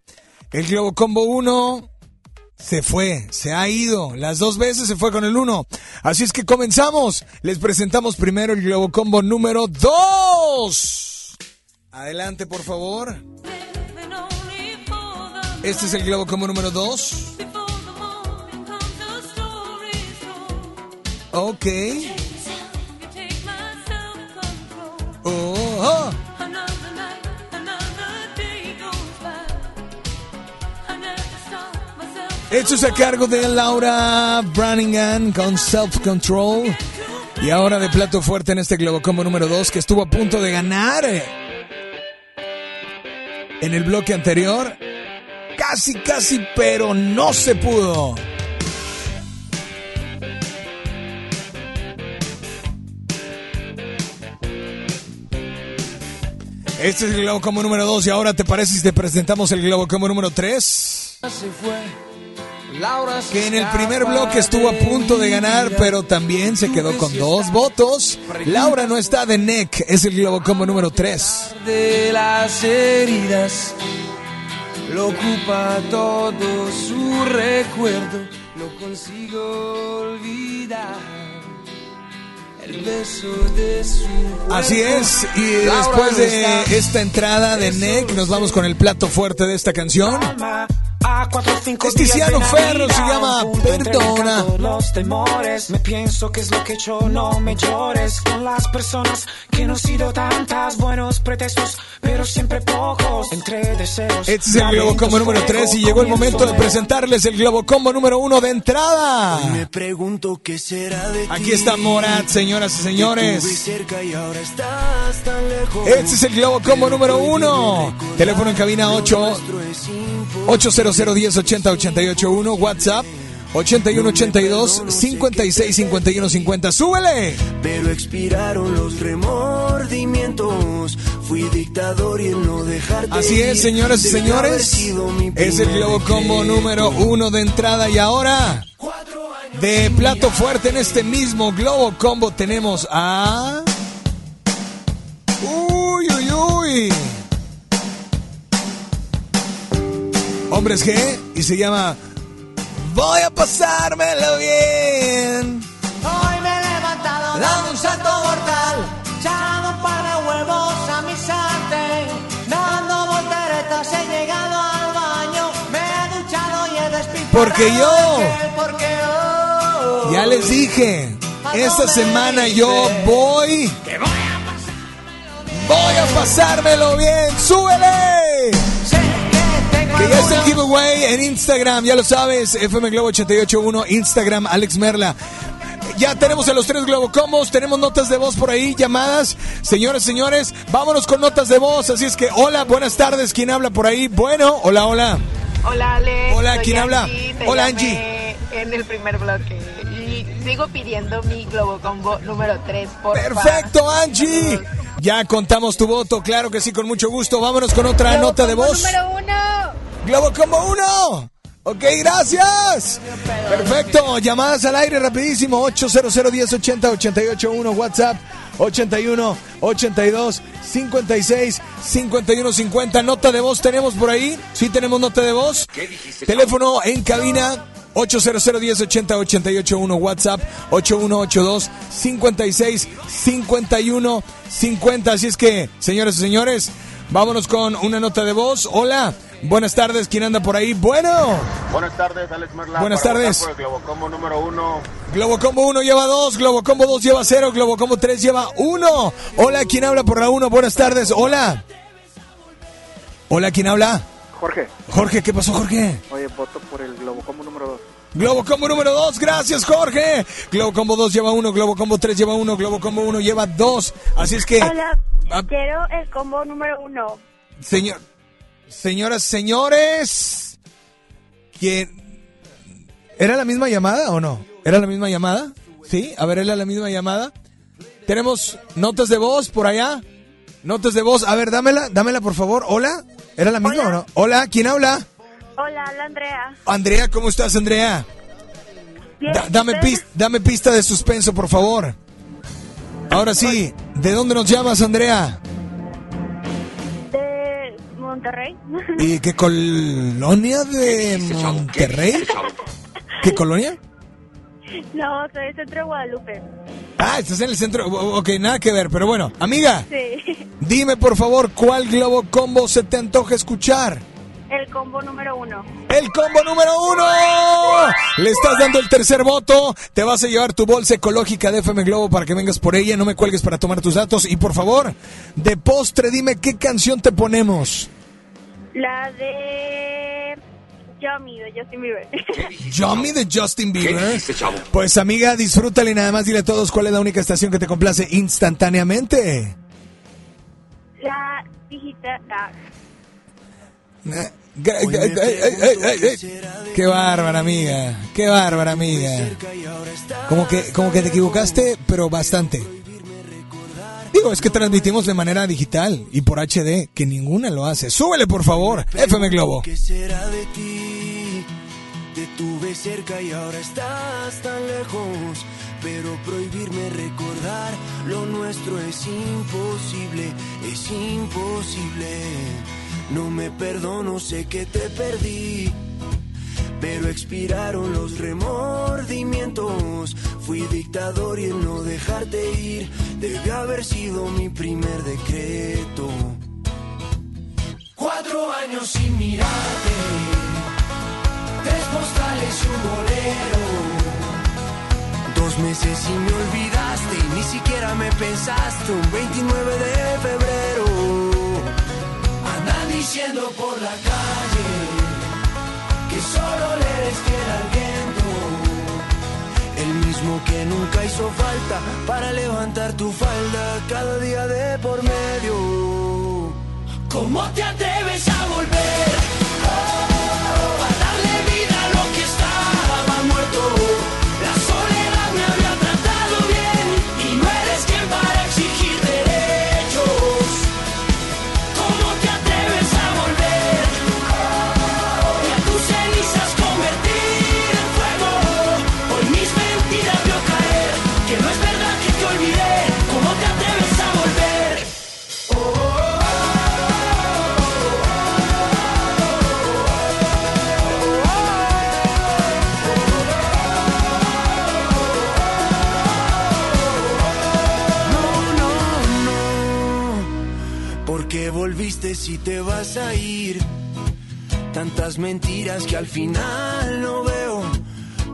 El Globo Combo 1 se fue, se ha ido. Las dos veces se fue con el 1. Así es que comenzamos. Les presentamos primero el Globo Combo número 2. Adelante, por favor. Este es el Globo Combo número 2. Ok. Oh, oh. Esto es a cargo de Laura Branningham con Self Control. Y ahora de plato fuerte en este Globo Combo número 2 que estuvo a punto de ganar eh, en el bloque anterior. Casi, casi, pero no se pudo. Este es el Globo Combo número 2 y ahora te parece si te presentamos el Globo Combo número 3. Que en el primer bloque estuvo a punto de ganar, pero también se quedó con dos votos. Laura no está de NEC, es el Globo Combo número 3. de las heridas lo ocupa todo su recuerdo no consigo olvidar Así es, y después de esta entrada de NEC, nos vamos con el plato fuerte de esta canción. Es Tiziano Ferro, se llama Perdona. los temores me pienso que es lo que yo no me llores con las personas que no he sido tantas buenos pretextos pero siempre pocos entre deseos Este es el Globo Combo número 3 y llegó el momento de presentarles el Globo Combo número 1 de entrada. me pregunto qué será de ti Aquí está Morat, señoras y señores. cerca y ahora estás tan lejos Este es el Globo Combo número 1. Teléfono en cabina 8 800 10 80 881 WhatsApp 81 82 56 51 50. ¡Súbele! Pero expiraron los remordimientos. Fui dictador y el no dejarte. Así es, señoras y señores. Es el Globo Combo número 1 de entrada y ahora de plato fuerte en este mismo Globo Combo tenemos a Uy, uy, uy. Hombres G y se llama Voy a pasármelo bien. Hoy me he levantado dando un salto mortal, echando un par de huevos a mi sartén, dando volteretas he llegado al baño, me he duchado y he despistado. Porque yo Porque yo ya les dije, esta semana yo voy Voy a pasármelo bien, súbele. Que ya está el giveaway en Instagram, ya lo sabes, FM Globo 881, Instagram, Alex Merla. Ya tenemos a los tres Globo Combos, tenemos notas de voz por ahí, llamadas. Señores, señores, vámonos con notas de voz. Así es que, hola, buenas tardes, ¿quién habla por ahí? Bueno, hola, hola. Hola Alex. Hola, ¿quién habla? Angie, te Hola, llamé En el primer bloque. Y sigo pidiendo mi Globo Combo número 3, por Perfecto, Angie. Ya contamos tu voto, claro que sí, con mucho gusto. Vámonos con otra nota de voz. Número uno. Globo Combo 1. Ok, gracias. Perfecto. Llamadas al aire rapidísimo. 800 10 80 881 WhatsApp 81 82 56 51 50. Nota de voz tenemos por ahí. Sí tenemos nota de voz. Teléfono en cabina 800 10 80 881 WhatsApp 8182 56 51 50. Así es que, señores y señores, vámonos con una nota de voz. Hola. Buenas tardes, ¿quién anda por ahí? Bueno, Buenas tardes, Alex Merla. Buenas tardes. Por el Globocombo número uno. Globo Combo 1 lleva 2, Globo Combo 2 lleva 0, Globo Combo 3 lleva 1. Hola, ¿quién habla por la 1? Buenas tardes, hola. Hola, ¿quién habla? Jorge, Jorge, ¿qué pasó, Jorge? oye, voto por el Globocombo número 2. Globo Combo número 2, gracias, Jorge. Globo Combo 2 lleva 1, Globo Combo 3 lleva 1, Globo Combo 1 lleva 2. Así es que, Hola, Ah. quiero el combo número uno. señor, señoras, señores. ¿Era la misma llamada o no? ¿Era la misma llamada? Sí, a ver, ¿era la misma llamada? Tenemos notas de voz por allá. Notas de voz, a ver, dámela, dámela por favor. Hola, ¿era la misma o no? Hola, ¿quién habla? Hola, habla Andrea. Andrea, ¿cómo estás, Andrea? Bien, Da- dame, pis- dame pista de suspenso, por favor. Ahora sí, ¿de dónde nos llamas, Andrea? Monterrey. ¿Y qué colonia de Monterrey? ¿Qué colonia? No, soy del centro de Guadalupe. Ah, estás en el centro. O- Ok, nada que ver, pero bueno. Amiga, Sí. dime por favor cuál Globo Combo se te antoja escuchar. El combo número uno. El combo número uno. Le estás dando el tercer voto. Te vas a llevar tu bolsa ecológica de FM Globo para que vengas por ella. No me cuelgues para tomar tus datos. Y por favor, de postre, dime qué canción te ponemos. La de Yummy de Justin Bieber. Yummy de Justin Bieber. Pues amiga, disfrútale y nada más dile a todos cuál es la única estación que te complace instantáneamente. La digital. eh. Qué bárbara amiga, qué bárbara amiga. Como que, como que te equivocaste, pero bastante. Digo, es que transmitimos de manera digital y por HD, que ninguna lo hace. Súbele por favor, FM Globo. ¿Qué será de ti? Te tuve cerca y ahora estás tan lejos. Pero prohibirme recordar lo nuestro es imposible, es imposible. No me perdono, sé que te perdí. Pero expiraron los remordimientos. Fui dictador y el no dejarte ir debe haber sido mi primer decreto. Cuatro años sin mirarte, tres postales y un bolero. Dos meses y me olvidaste y ni siquiera me pensaste. Un 29 de febrero, andan diciendo por la calle que solo le eres fiel al viento. El mismo que nunca hizo falta para levantar tu falda cada día de por medio. ¿Cómo te atreves a volver? A ir? Tantas mentiras que al final no veo.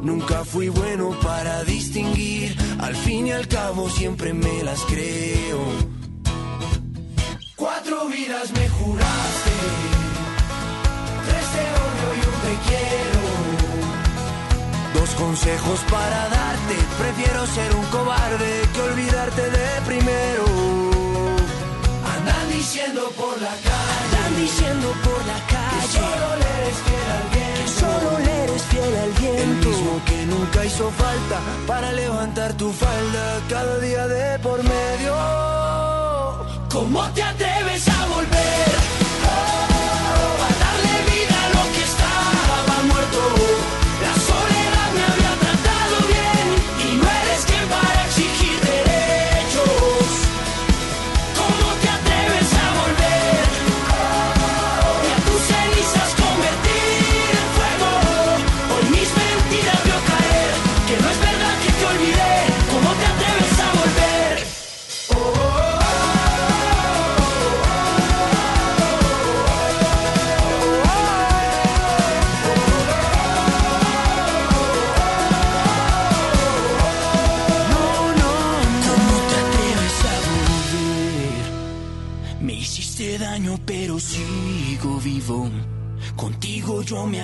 Nunca fui bueno para distinguir. Al fin y al cabo siempre me las creo. Cuatro vidas me juraste. Tres te odio y un te quiero. Dos consejos para darte. Prefiero ser un cobarde que olvidarte de primero. Diciendo por la calle. Andan diciendo por la calle. Que solo le eres fiel al viento. Que solo le eres fiel al viento. El mismo que nunca hizo falta para levantar tu falda cada día de por medio. ¿Cómo te atreves a volver?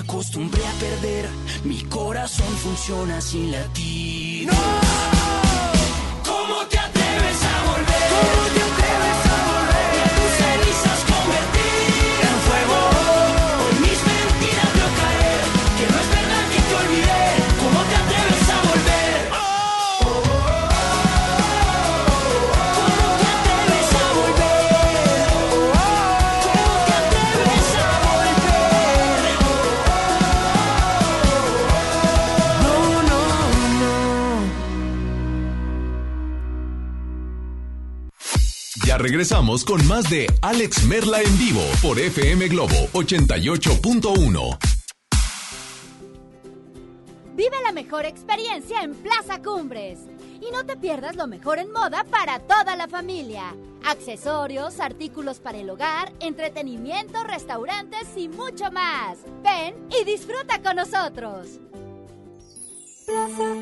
Acostumbré a perder. Mi corazón funciona sin latir. ¡No! Regresamos con más de Alex Merla en vivo por FM Globo 88.1. Vive la mejor experiencia en Plaza Cumbres. Y no te pierdas lo mejor en moda para toda la familia. Accesorios, artículos para el hogar, entretenimiento, restaurantes y mucho más. Ven y disfruta con nosotros. Plaza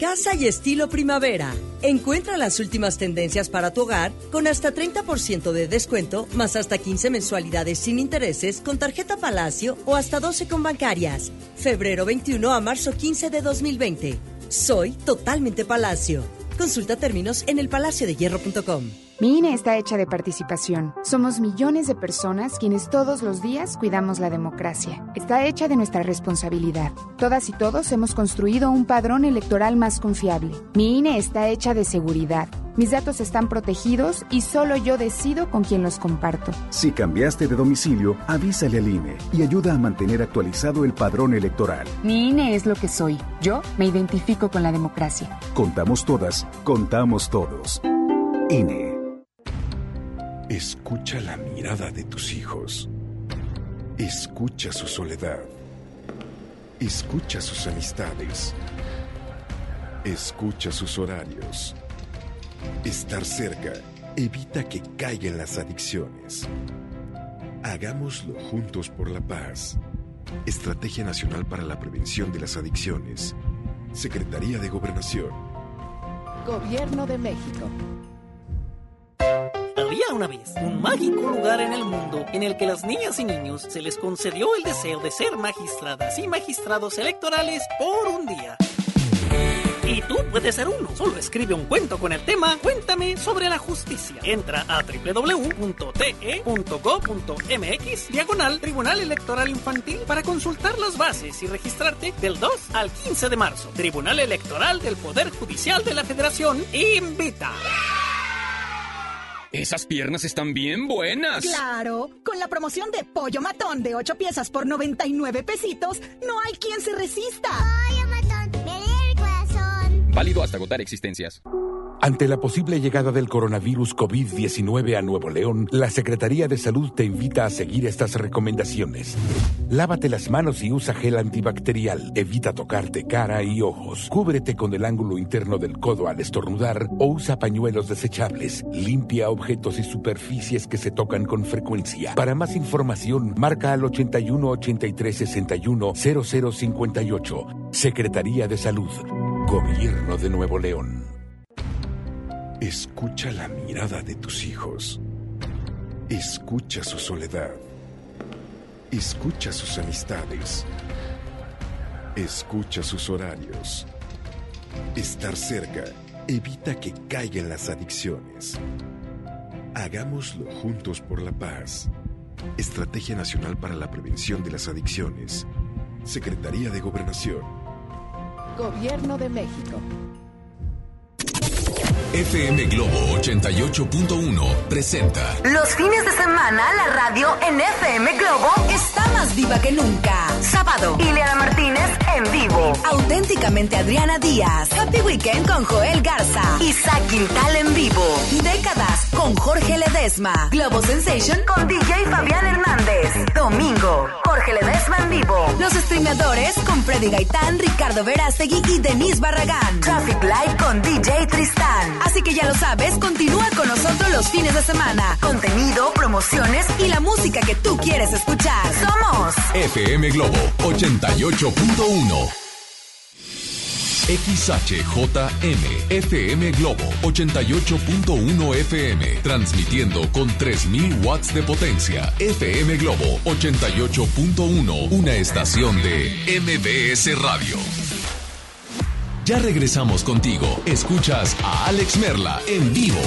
Casa y estilo primavera. Encuentra las últimas tendencias para tu hogar con hasta 30% de descuento, más hasta 15 mensualidades sin intereses con tarjeta Palacio o hasta 12 con bancarias. Febrero 21 a marzo 15 de 2020. Soy totalmente Palacio. Consulta términos en elpalaciodehierro.com. Mi INE está hecha de participación. Somos millones de personas quienes todos los días cuidamos la democracia. Está hecha de nuestra responsabilidad. Todas y todos hemos construido un padrón electoral más confiable. Mi INE está hecha de seguridad. Mis datos están protegidos y solo yo decido con quién los comparto. Si cambiaste de domicilio, avísale al INE y ayuda a mantener actualizado el padrón electoral. Mi INE es lo que soy. Yo me identifico con la democracia. Contamos todas, contamos todos. INE. Escucha la mirada de tus hijos. Escucha su soledad. Escucha sus amistades. Escucha sus horarios. Estar cerca evita que caigan las adicciones. Hagámoslo juntos por la paz. Estrategia Nacional para la Prevención de las Adicciones. Secretaría de Gobernación. Gobierno de México. Una vez un mágico lugar en el mundo en el que las niñas y niños se les concedió el deseo de ser magistradas y magistrados electorales por un día. Y tú puedes ser uno. Solo escribe un cuento con el tema Cuéntame sobre la justicia. Entra a www.te.gov.mx diagonal Tribunal Electoral Infantil para consultar las bases y registrarte del 2 al 15 de marzo. Tribunal Electoral del Poder Judicial de la Federación invita. Esas piernas están bien buenas. Claro, con la promoción de pollo matón de 8 piezas por 99 pesitos, no hay quien se resista. Pollo Válido hasta agotar existencias. Ante la posible llegada del coronavirus COVID-19 a Nuevo León, la Secretaría de Salud te invita a seguir estas recomendaciones. Lávate las manos y usa gel antibacterial. Evita tocarte cara y ojos. Cúbrete con el ángulo interno del codo al estornudar o usa pañuelos desechables. Limpia objetos y superficies que se tocan con frecuencia. Para más información, marca al 81 83 61 0058. Secretaría de Salud. Gobierno de Nuevo León. Escucha la mirada de tus hijos. Escucha su soledad. Escucha sus amistades. Escucha sus horarios. Estar cerca evita que caigan las adicciones. Hagámoslo juntos por la paz. Estrategia Nacional para la Prevención de las Adicciones. Secretaría de Gobernación. Gobierno de México. FM Globo 88.1 presenta Los fines de semana la radio en FM Globo está más viva que nunca. Sábado, Ileana Martínez en vivo. Auténticamente Adriana Díaz. Happy Weekend con Joel Garza. Isaac Quintal en vivo. Décadas con Jorge Ledesma. Globo Sensation con DJ Fabián Hernández. Domingo, Jorge Ledesma en vivo. Los streamadores con Freddy Gaitán, Ricardo Verástegui y Denise Barragán. Traffic Live con DJ Tristán. Así que ya lo sabes, continúa con nosotros los fines de semana. Contenido, promociones y la música que tú quieres escuchar. Somos FM Globo 88.1. XHJM FM Globo 88.1 FM transmitiendo con 3000 watts de potencia. FM Globo 88.1, una estación de MBS Radio. Ya regresamos contigo. Escuchas a Alex Merla en vivo.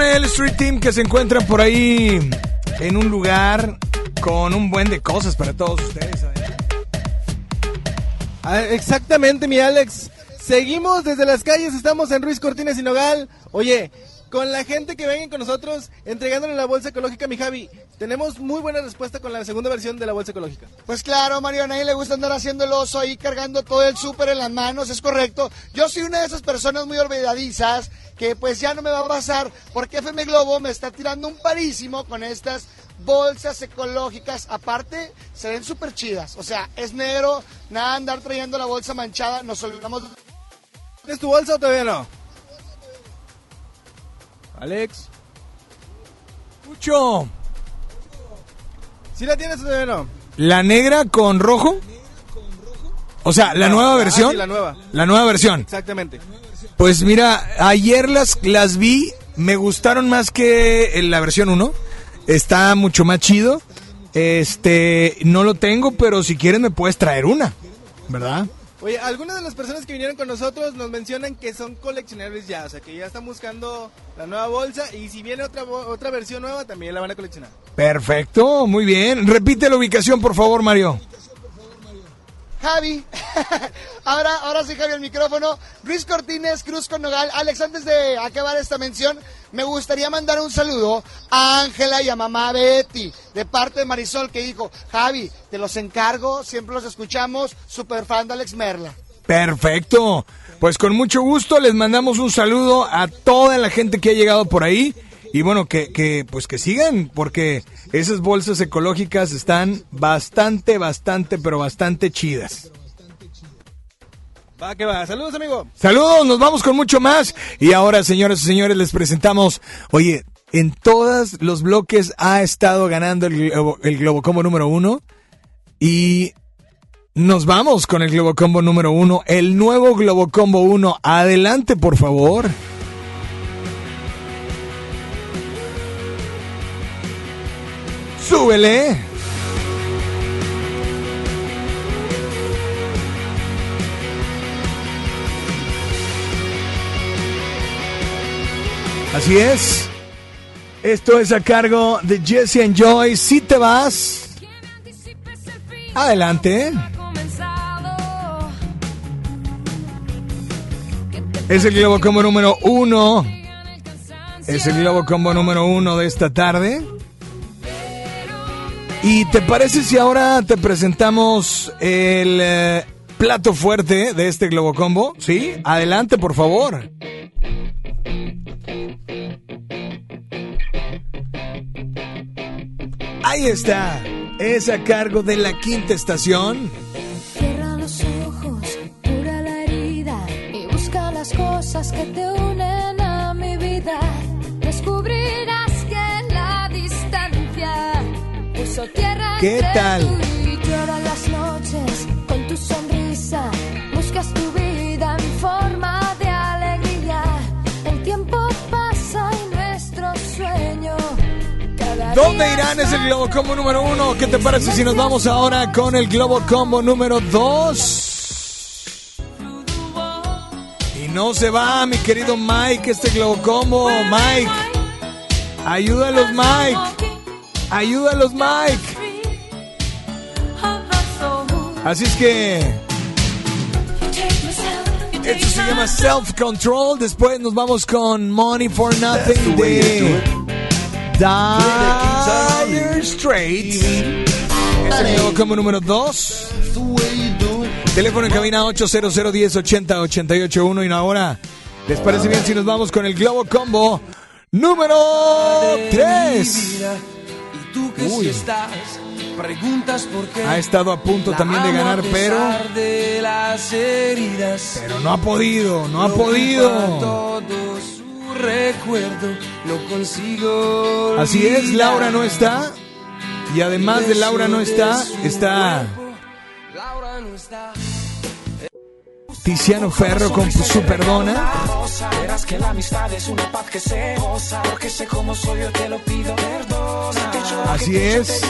El Street Team que se encuentran por ahí en un lugar con un buen de cosas para todos ustedes. Ah, exactamente, mi Alex. Seguimos desde las calles, estamos en Ruiz Cortines y Nogal. Oye, con la gente que venga con nosotros entregándole la bolsa ecológica, mi Javi. Tenemos muy buena respuesta con la segunda versión de la bolsa ecológica. Pues claro, Mario, a nadie le gusta andar haciendo el oso ahí cargando todo el súper en las manos, es correcto. Yo soy una de esas personas muy olvidadizas que pues ya no me va a pasar porque FM Globo me está tirando un parísimo con estas bolsas ecológicas. Aparte, se ven súper chidas. O sea, es negro, nada andar trayendo la bolsa manchada, nos olvidamos. ¿Tienes tu bolsa o todavía no? Alex. Mucho. ¿Sí la tienes o no? ¿La negra con rojo? O sea, la nueva ah, versión. sí, la nueva. La nueva versión. Exactamente. Pues mira, ayer las, las vi, me gustaron más que en la versión 1. Está mucho más chido. Este, no lo tengo, pero si quieres me puedes traer una, ¿verdad? Oye, algunas de las personas que vinieron con nosotros nos mencionan que son coleccionables ya, o sea, que ya están buscando la nueva bolsa y si viene otra otra versión nueva también la van a coleccionar. Perfecto, muy bien. Repite la ubicación, por favor, Mario. Javi, ahora, ahora sí, Javi, el micrófono. Luis Cortines, Cruz con Nogal. Alex, antes de acabar esta mención, me gustaría mandar un saludo a Ángela y a mamá Betty, de parte de Marisol, que dijo, Javi, te los encargo, siempre los escuchamos, super fan de Alex Merla. Perfecto. Pues con mucho gusto les mandamos un saludo a toda la gente que ha llegado por ahí. Y bueno, que, que pues que sigan, porque esas bolsas ecológicas están bastante, bastante, pero bastante chidas. Va que va. Saludos, amigo. Saludos, nos vamos con mucho más. Y ahora, señoras y señores, les presentamos, oye, en todos los bloques ha estado ganando el, Globo- el Globo Combo número uno. Y nos vamos con el Globo Combo número uno, el nuevo Globo Combo 1. Adelante, por favor. Súbele. Así es. Esto es a cargo de Jesse and Joy. Si te vas, adelante. Es el Globo Combo número uno. Es el Globo Combo número uno de esta tarde. ¿Y te parece si ahora te presentamos el eh, plato fuerte de este Globo Combo? ¿Sí? Adelante, por favor. Ahí está. Es a cargo de la quinta estación. Cierra los ojos, cura la herida y busca las cosas que te ¿Qué entre tal? las noches con tu sonrisa. Buscas tu vida en forma de alegría. El tiempo pasa y nuestro sueño. ¿Dónde irán? Es el Globo Combo número uno. ¿Qué te parece si nos vamos ahora con el Globo Combo número dos? Y no se va, mi querido Mike, este Globo Combo. Mike, ayúdalos, Mike. Ayúdalos, Mike. Así es que esto se llama Self Control. Después nos vamos con Money for Nothing de Dire Straits. Es el nuevo combo número 2. Teléfono en cabina 800 10 80 881 y ahora ¿les parece bien si nos vamos con el Globo Combo número 3? Y tú que si estás, preguntas por qué. Ha estado a punto también de ganar, pero de las heridas. pero no ha podido, no ha Lo podido. todo su recuerdo, no consigo. Así es, Laura no está. Y además de Laura no está, está Laura no está. Tiziano Ferro con su perdona. Verás que la amistad es una paz que se goza. Porque sé cómo soy, yo te lo pido. Perdona. Así es.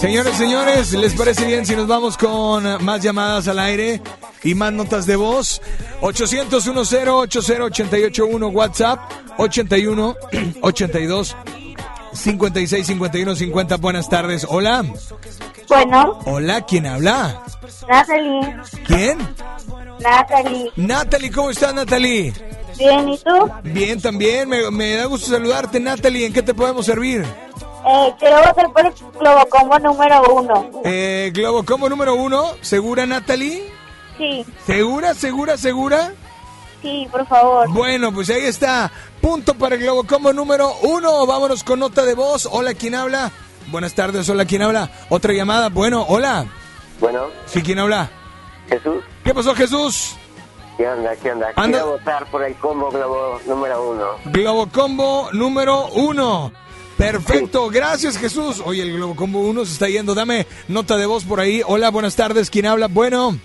Señores, señores, ¿les parece bien si nos vamos con más llamadas al aire y más notas de voz? 800 10 80881 WhatsApp 81 82 56 51 50. Buenas tardes. Hola. Bueno, Hola, ¿quién habla? Natalie, ¿Quién? Natalie, Natalie, ¿cómo estás, Natalie? bien, ¿y tú? Bien, también. Me, me da gusto saludarte, Natalie. ¿En qué te podemos servir? Eh, quiero votar por el Globo Combo número uno. Eh, Globo Combo número uno. ¿Segura, Natalie? Sí, ¿Segura, segura, segura? sí, por favor. Bueno, pues ahí está. Punto para el Globo Combo número uno. Vámonos con nota de voz. Hola, ¿quién habla? Buenas tardes, hola, ¿quién habla? Otra llamada. Bueno, hola. Bueno, Sí, ¿quién habla? Jesús, ¿Qué pasó, Jesús? ¿qué onda? ¿Qué onda? Anda. Quiero votar por el combo globo número uno. Globo Combo número uno. Perfecto, gracias Jesús. Oye, el Globo Combo 1 se está yendo. Dame nota de voz por ahí. Hola, buenas tardes. ¿Quién habla? Bueno,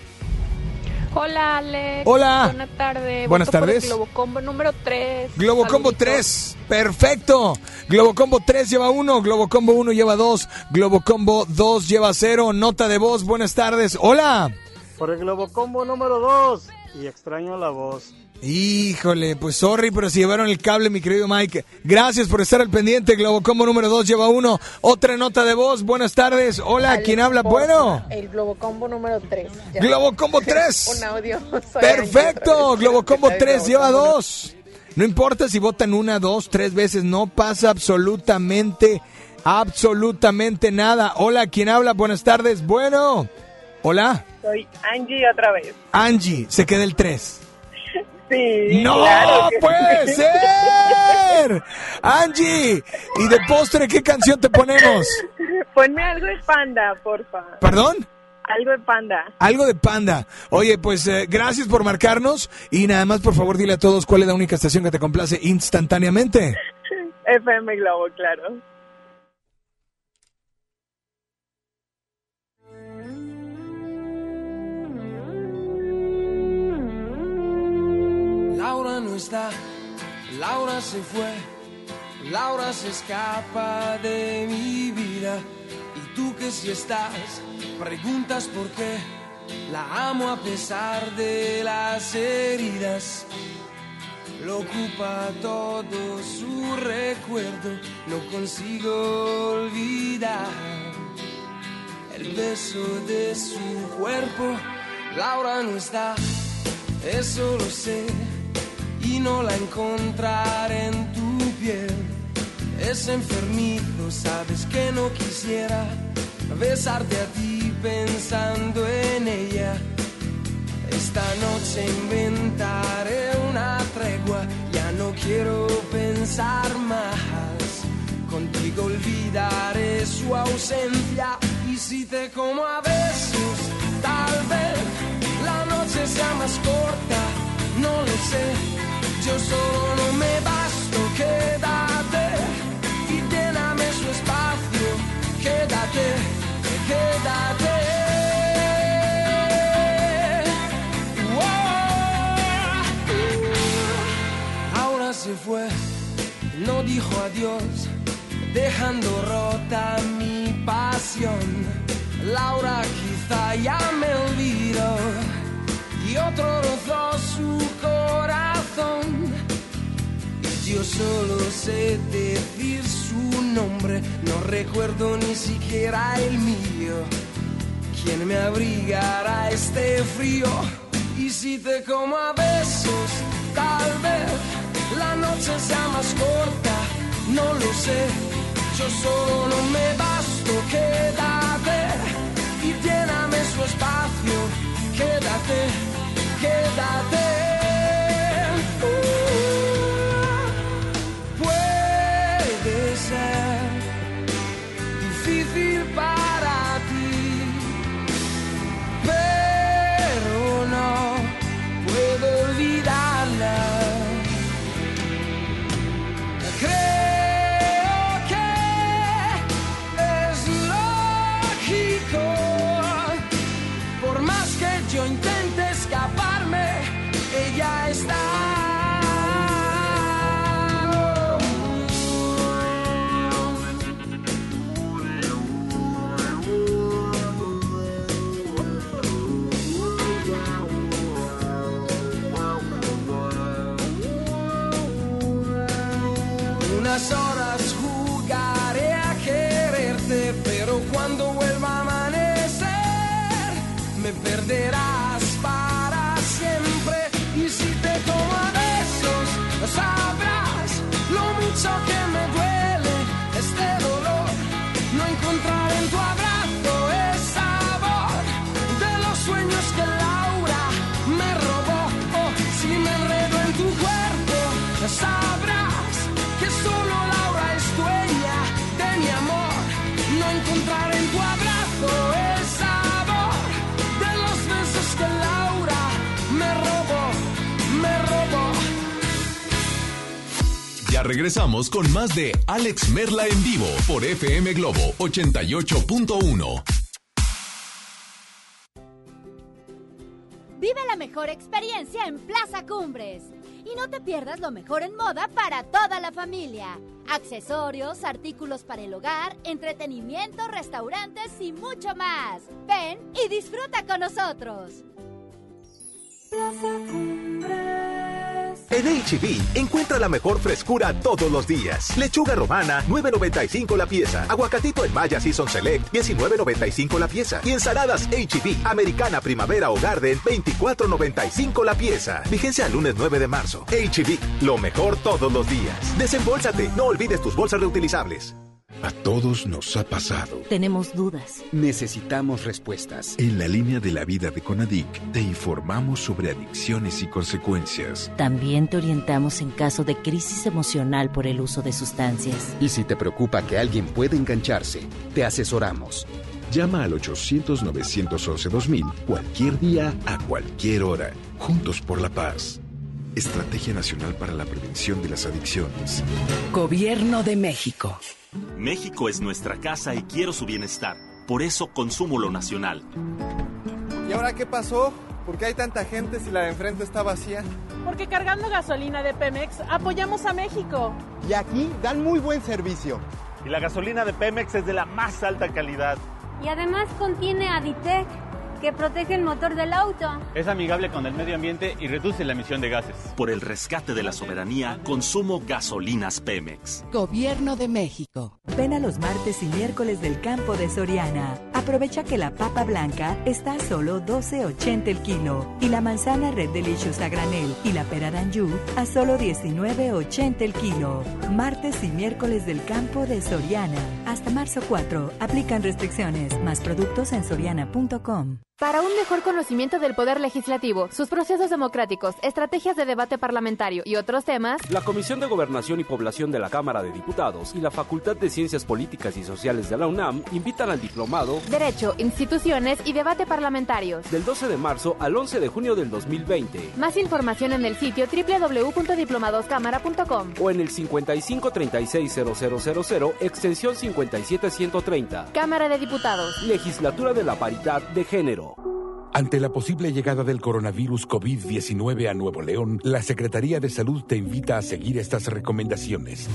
Hola, Alex. Hola. Buenas tardes. Buenas Voto por el tardes. Globo Combo número 3. Globo Combo 3. Perfecto. Globo Combo 3 lleva 1. Globo Combo 1 lleva 2. Globo Combo 2 lleva 0. Nota de voz. Buenas tardes. Hola. Por el Globo Combo número 2. Y extraño la voz. Híjole, pues sorry, pero se llevaron el cable, mi querido Mike. Gracias por estar al pendiente. Globo Combo número 2 lleva 1. Otra nota de voz. Buenas tardes. Hola, ¿quién habla? Bueno. El Globo Combo número 3. Globo Combo 3. Un audio. Perfecto, Globo Combo Rodríguez, 3 Globo lleva 2. No importa si votan una, dos, tres veces, no pasa absolutamente, absolutamente nada. Hola, ¿quién habla? Buenas tardes. Bueno, hola, Soy Angie otra vez. Angie, se queda el 3. Sí. ¡No claro puede sí. ser! Angie, ¿y de postre qué canción te ponemos? Ponme algo de panda, porfa. ¿Perdón? Algo de panda. Algo de panda. Oye, pues eh, gracias por marcarnos y nada más por favor dile a todos cuál es la única estación que te complace instantáneamente. FM Globo, claro. Laura no está, Laura se fue, Laura se escapa de mi vida. Y tú que si estás, preguntas por qué. La amo a pesar de las heridas. lo ocupa todo su recuerdo, no consigo olvidar el beso de su cuerpo. Laura no está, eso lo sé, y no la encontraré en tu piel. Es enfermizo, sabes que no quisiera besarte a ti pensando en ella. Esta noche inventaré una tregua, ya no quiero pensar más. Contigo olvidaré su ausencia y si te como a besos, tal vez la noche sea más corta, no lo sé. Yo solo no me basto, quédate y lléname su espacio, quédate, quédate. Ahora se fue, no dijo adiós, dejando rota mi pasión. Laura quizá ya me olvidó y otro rozó su corazón. Y yo solo sé decir su nombre, no recuerdo ni siquiera el mío. ¿Quién me abrigará este frío? Y si te como a besos, tal vez la noche sea más corta, no lo sé. Yo solo no me basto, quédate y lléname su espacio, quédate, quédate. Uh, regresamos con más de Alex Merla en vivo por FM Globo 88.1. Vive la mejor experiencia en Plaza Cumbres. Y no te pierdas lo mejor en moda para toda la familia. Accesorios, artículos para el hogar, entretenimiento, restaurantes y mucho más. Ven y disfruta con nosotros. Plaza En HB, encuentra la mejor frescura todos los días. Lechuga romana, 9.95 la pieza. Aguacatito en Maya Season Select, 19.95 la pieza. Y ensaladas HB, Americana Primavera o Garden, 24.95 la pieza. Vigencia al lunes 9 de marzo. HB, lo mejor todos los días. Desembolsate, no olvides tus bolsas reutilizables. A todos nos ha pasado. Tenemos dudas. Necesitamos respuestas. En la línea de la vida de Conadic te informamos sobre adicciones y consecuencias. También te orientamos en caso de crisis emocional por el uso de sustancias. Y si te preocupa que alguien pueda engancharse, te asesoramos. Llama al 800-911-2000 cualquier día, a cualquier hora. Juntos por la paz. Estrategia Nacional para la Prevención de las Adicciones. Gobierno de México. México es nuestra casa y quiero su bienestar. Por eso consumo lo nacional. ¿Y ahora qué pasó? ¿Por qué hay tanta gente si la de enfrente está vacía? Porque cargando gasolina de Pemex apoyamos a México. Y aquí dan muy buen servicio. Y la gasolina de Pemex es de la más alta calidad. Y además contiene Aditec, que protege el motor del auto. Es amigable con el medio ambiente y reduce la emisión de gases. Por el rescate de la soberanía, consumo gasolinas Pemex. Gobierno de México. Ven a los martes y miércoles del campo de Soriana. Aprovecha que la papa blanca está a solo 12.80 el kilo y la manzana Red Delicious a granel y la pera d'Anjou a solo 19.80 el kilo. Martes y miércoles del campo de Soriana. Hasta marzo 4. Aplican restricciones. Más productos en soriana.com. Para un mejor conocimiento del Poder Legislativo, sus procesos democráticos, estrategias de debate parlamentario y otros temas, la Comisión de Gobernación y Población de la Cámara de Diputados y la Facultad de Ciencias Políticas y Sociales de la UNAM invitan al diplomado Derecho, Instituciones y Debate Parlamentarios del 12 de marzo al 11 de junio del 2020. Más información en el sitio www.diplomadoscámara.com o en el 55360000 extensión 57130. Cámara de Diputados. Legislatura de la Paridad de Género. Ante la posible llegada del coronavirus COVID-19 a Nuevo León, la Secretaría de Salud te invita a seguir estas recomendaciones.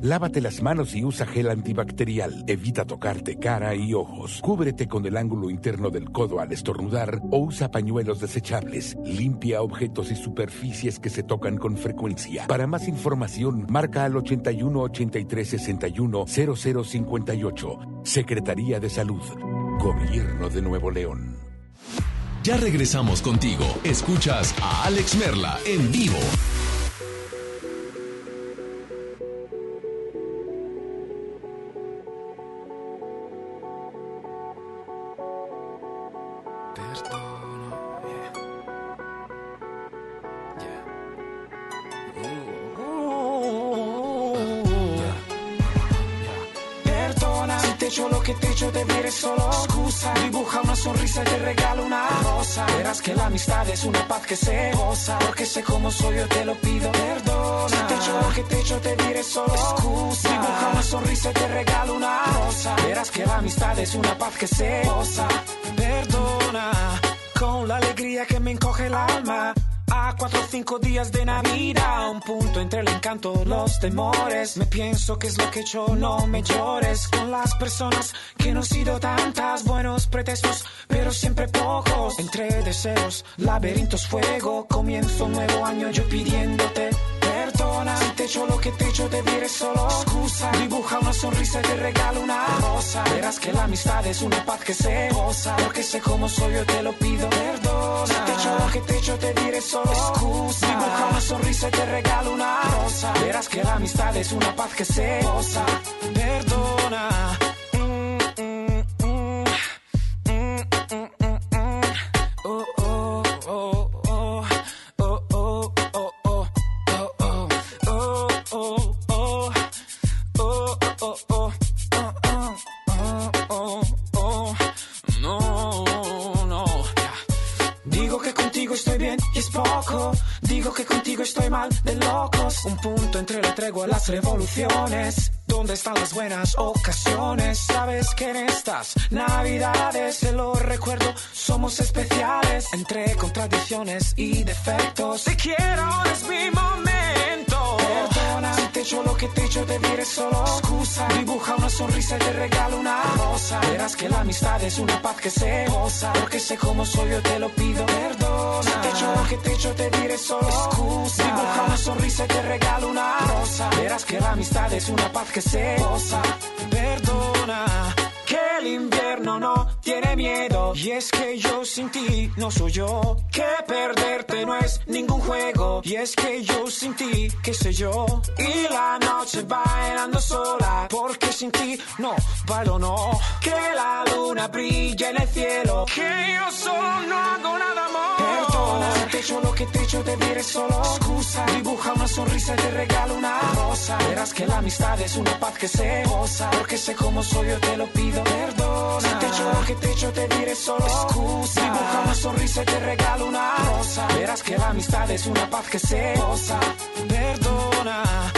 Lávate las manos y usa gel antibacterial. Evita tocarte cara y ojos. Cúbrete con el ángulo interno del codo al estornudar o usa pañuelos desechables. Limpia objetos y superficies que se tocan con frecuencia. Para más información, marca al 81 83 61 0058. Secretaría de Salud. Gobierno de Nuevo León. Ya regresamos contigo. Escuchas a Alex Merla en vivo. Perdona si te echo lo que te echo, te diré solo excusa. Dibuja una sonrisa y te regalo una. Verás que la amistad es una paz que se goza. Porque sé cómo soy, yo te lo pido. Perdona. Si te echo que te echo, te diré solo excusa. Dibuja una sonrisa y te regalo una rosa. Verás que la amistad es una paz que se goza. Perdona. Con la alegría que me encoge el alma. A cuatro o cinco días de Navidad, un punto entre el encanto, los temores. Me pienso que es lo que he hecho, no me llores. Con las personas que no he sido tantas, buenos pretextos, pero siempre pocos. Entre deseos, laberintos, fuego. Comienzo nuevo año yo pidiéndote perdona. Te echo lo que te echo, te diré solo excusa. Dibuja una sonrisa y te regalo una rosa. Verás que la amistad es una paz que se goza. Porque sé cómo soy, yo te lo pido. Perdona. Si te echo lo que te echo, te diré solo excusa. Dibuja una sonrisa y te regalo una rosa. Verás que la amistad es una paz que se goza. Perdona. Revoluciones. ¿Dónde están las buenas ocasiones? Sabes que en estas navidades, te lo recuerdo, somos especiales. Entre contradicciones y defectos. Te quiero, Dibuja una sonrisa y te regalo una rosa. Verás que la amistad es una paz que se goza. Porque sé cómo soy, yo te lo pido. Perdona, si te echo lo que te echo, te diré solo excusa. Dibuja una sonrisa y te regalo una rosa. Verás que la amistad es una paz que se goza. Perdona. Que el invierno no tiene miedo. Y es que yo sin ti no soy yo. Que perderte no es ningún juego. Y es que yo sin ti, qué sé yo. Y la noche bailando sola Porque sin ti no bailo no. Que la luna brilla en el cielo. Que yo solo no hago nada más Perdona, si te echo lo que te echo te diré solo. Excusa Dibuja una sonrisa y te regalo una rosa. Verás que la amistad es una paz que se goza. Porque sé cómo soy yo te lo pido Perdona, si te echo lo que te echo te diré solo. Excusa. Dibuja una sonrisa y te regalo una rosa. Verás que la amistad es una paz que se goza. Perdona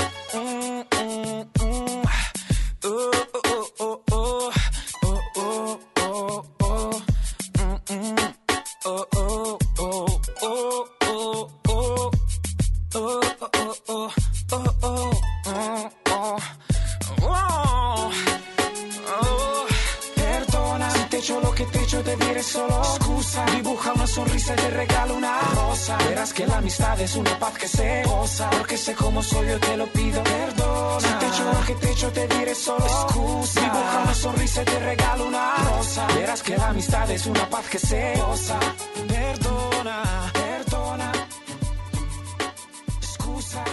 sonrisa y te regalo una rosa. Verás que la amistad es una paz que se goza. Porque sé cómo soy yo te lo pido, perdona. Si te echo que te echo te diré solo excusa. Dibuja una sonrisa y te regalo una rosa. Verás que la amistad es una paz que se goza. Perdona, perdona. Excusa.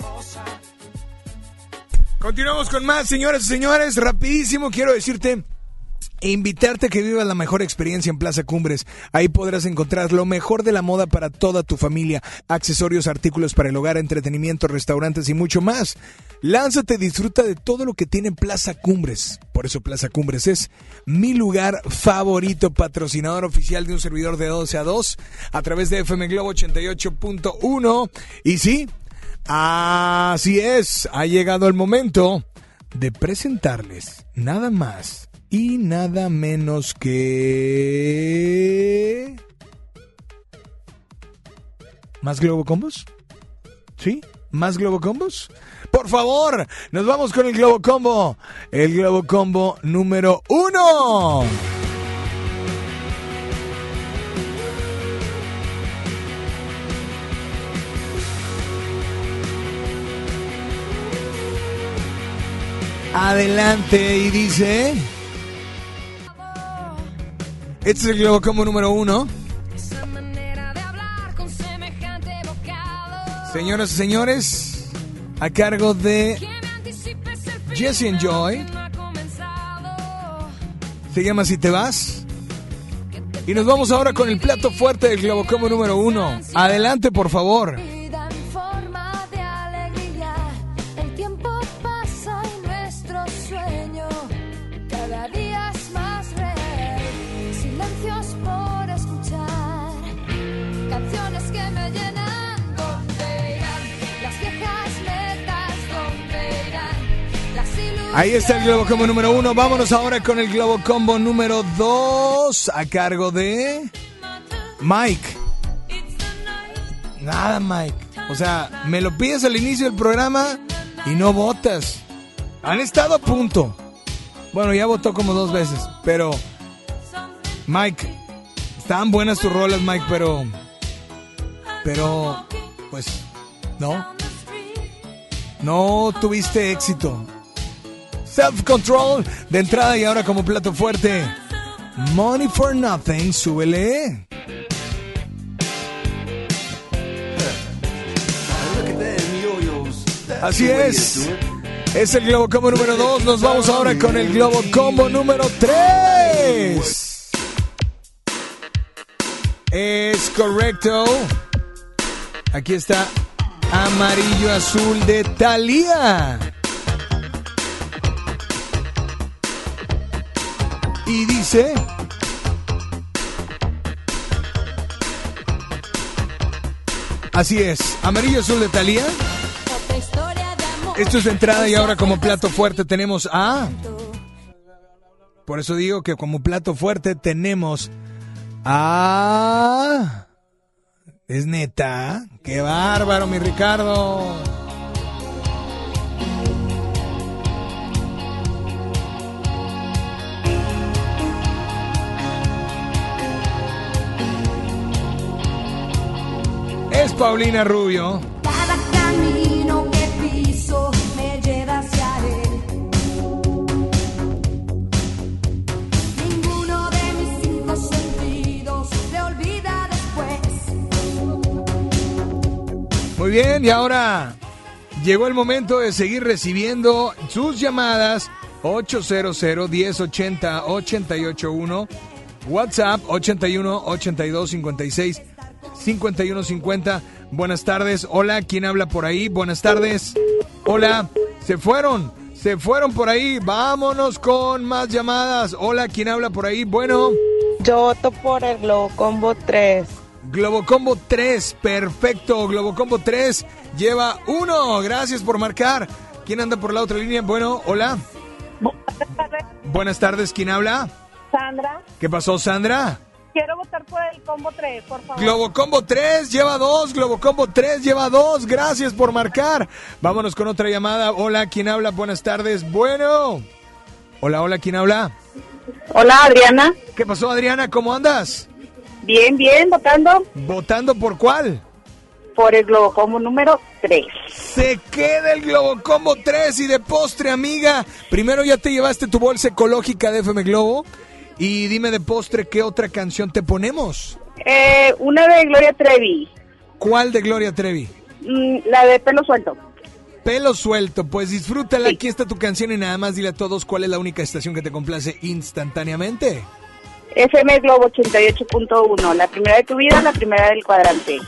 Rosa. Continuamos con más, señoras y señores. Rapidísimo, quiero decirte e invitarte a que vivas la mejor experiencia en Plaza Cumbres. Ahí podrás encontrar lo mejor de la moda para toda tu familia, accesorios, artículos para el hogar, entretenimiento, restaurantes y mucho más. Lánzate, disfruta de todo lo que tiene Plaza Cumbres. Por eso Plaza Cumbres es mi lugar favorito, patrocinador oficial de un servidor de 12 a 2 a través de FM Globo 88.1. Y sí, así es, ha llegado el momento de presentarles nada más y nada menos que... ¿Más Globo Combos? ¿Sí? ¿Más Globo Combos? Por favor, nos vamos con el Globo Combo. El Globo Combo número uno. Adelante y dice... Este es el Globo Combo número uno. Señoras y señores, a cargo de Jesse Enjoy. Se llama Si te vas. Y nos vamos ahora con el plato fuerte del Globo Combo número uno. Adelante, por favor. Ahí está el Globo Combo número uno. Vámonos ahora con el Globo Combo número dos. A cargo de Mike. Nada, Mike. O sea, me lo pides al inicio del programa y no votas. Han estado a punto. Bueno, ya votó como dos veces, pero Mike, estaban buenas tus rolas, Mike, pero pero pues no. No tuviste éxito. Self Control de entrada y ahora como plato fuerte. Money for Nothing, súbele. Así es. Es el Globo Combo número 2. Nos vamos ahora con el Globo Combo número 3. Es correcto. Aquí está Amarillo Azul de Thalía. Y dice... Así es, Amarillo Azul de amor. Esto es de entrada y ahora como plato fuerte tenemos a... Por eso digo que como plato fuerte tenemos a... Es neta. Qué bárbaro, mi Ricardo. Es Paulina Rubio. Cada camino que piso me lleva hacia él. Ninguno de mis cinco sentidos se olvida después. Muy bien, y ahora llegó el momento de seguir recibiendo sus llamadas 800 1080 881 WhatsApp 81 82 56 51 50. Buenas tardes. Hola, ¿quién habla por ahí? Buenas tardes. Hola, se fueron. Se fueron por ahí. Vámonos con más llamadas. Hola, ¿quién habla por ahí? Bueno. Yo voto por el Globo Combo 3. Globo Combo 3, perfecto. Globo Combo 3 lleva uno. Gracias por marcar. ¿Quién anda por la otra línea? Bueno, hola. Buenas tardes, ¿quién habla? Sandra, ¿Qué pasó, Sandra? Quiero votar por el Combo 3, por favor. Globo Combo 3 lleva dos, Globo Combo 3 lleva dos. Gracias por marcar. Vámonos con otra llamada. Hola, ¿quién habla? Buenas tardes. Bueno. Hola, hola, ¿quién habla? Hola, Adriana. ¿Qué pasó, Adriana? ¿Cómo andas? Bien, bien, votando ¿Votando por cuál? por el Globocombo número 3. Se queda el Globo Combo 3 y de postre, amiga. Primero ya te llevaste tu bolsa ecológica de FM Globo. Y dime de postre, ¿qué otra canción te ponemos? Eh, una de Gloria Trevi, ¿Cuál de Gloria Trevi? mm, la de pelo suelto. Pelo suelto, pues disfrútala. Aquí está tu canción y nada más dile a todos cuál es la única estación que te complace instantáneamente. FM Globo 88.1, la primera de tu vida, la primera del cuadrante.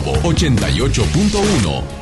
Globo 88.1.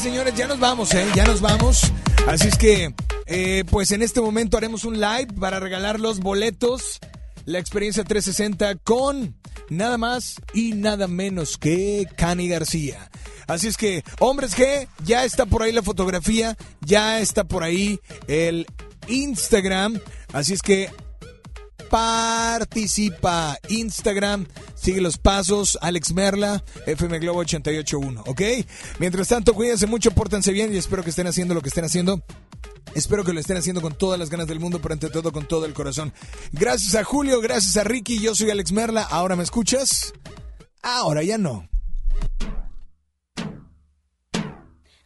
señores, ya nos vamos, ¿eh? Ya nos vamos. Así es que, eh, pues en este momento haremos un live para regalar los boletos, la experiencia 360 con nada más y nada menos que Cani García. Así es que, hombres G, ya está por ahí la fotografía, ya está por ahí el Instagram. Así es que participa. Instagram, sigue los pasos, Alex Merla, FM Globo 881, ¿ok? Mientras tanto, cuídense mucho, pórtense bien y espero que estén haciendo lo que estén haciendo. Espero que lo estén haciendo con todas las ganas del mundo, pero ante todo con todo el corazón. Gracias a Julio, gracias a Ricky, yo soy Alex Merla. ¿Ahora me escuchas? Ahora ya no.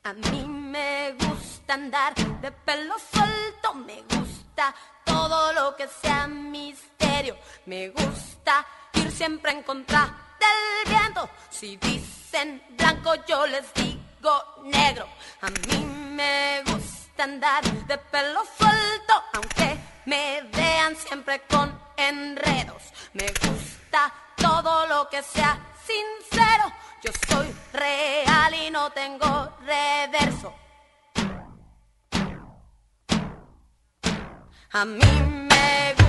A mí me gusta andar de pelo suelto, me gusta todo lo que sea misterio, me gusta siempre en contra del viento. Si dicen blanco, yo les digo negro. A mí me gusta andar de pelo suelto, aunque me vean siempre con enredos. Me gusta todo lo que sea sincero. Yo soy real y no tengo reverso. A mí me gusta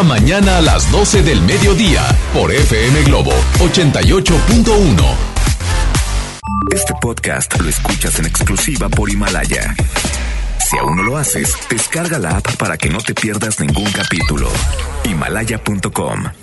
mañana a las 12 del mediodía por FM Globo 88.1. Este podcast lo escuchas en exclusiva por Himalaya. Si aún no lo haces, descarga la app para que no te pierdas ningún capítulo. Himalaya.com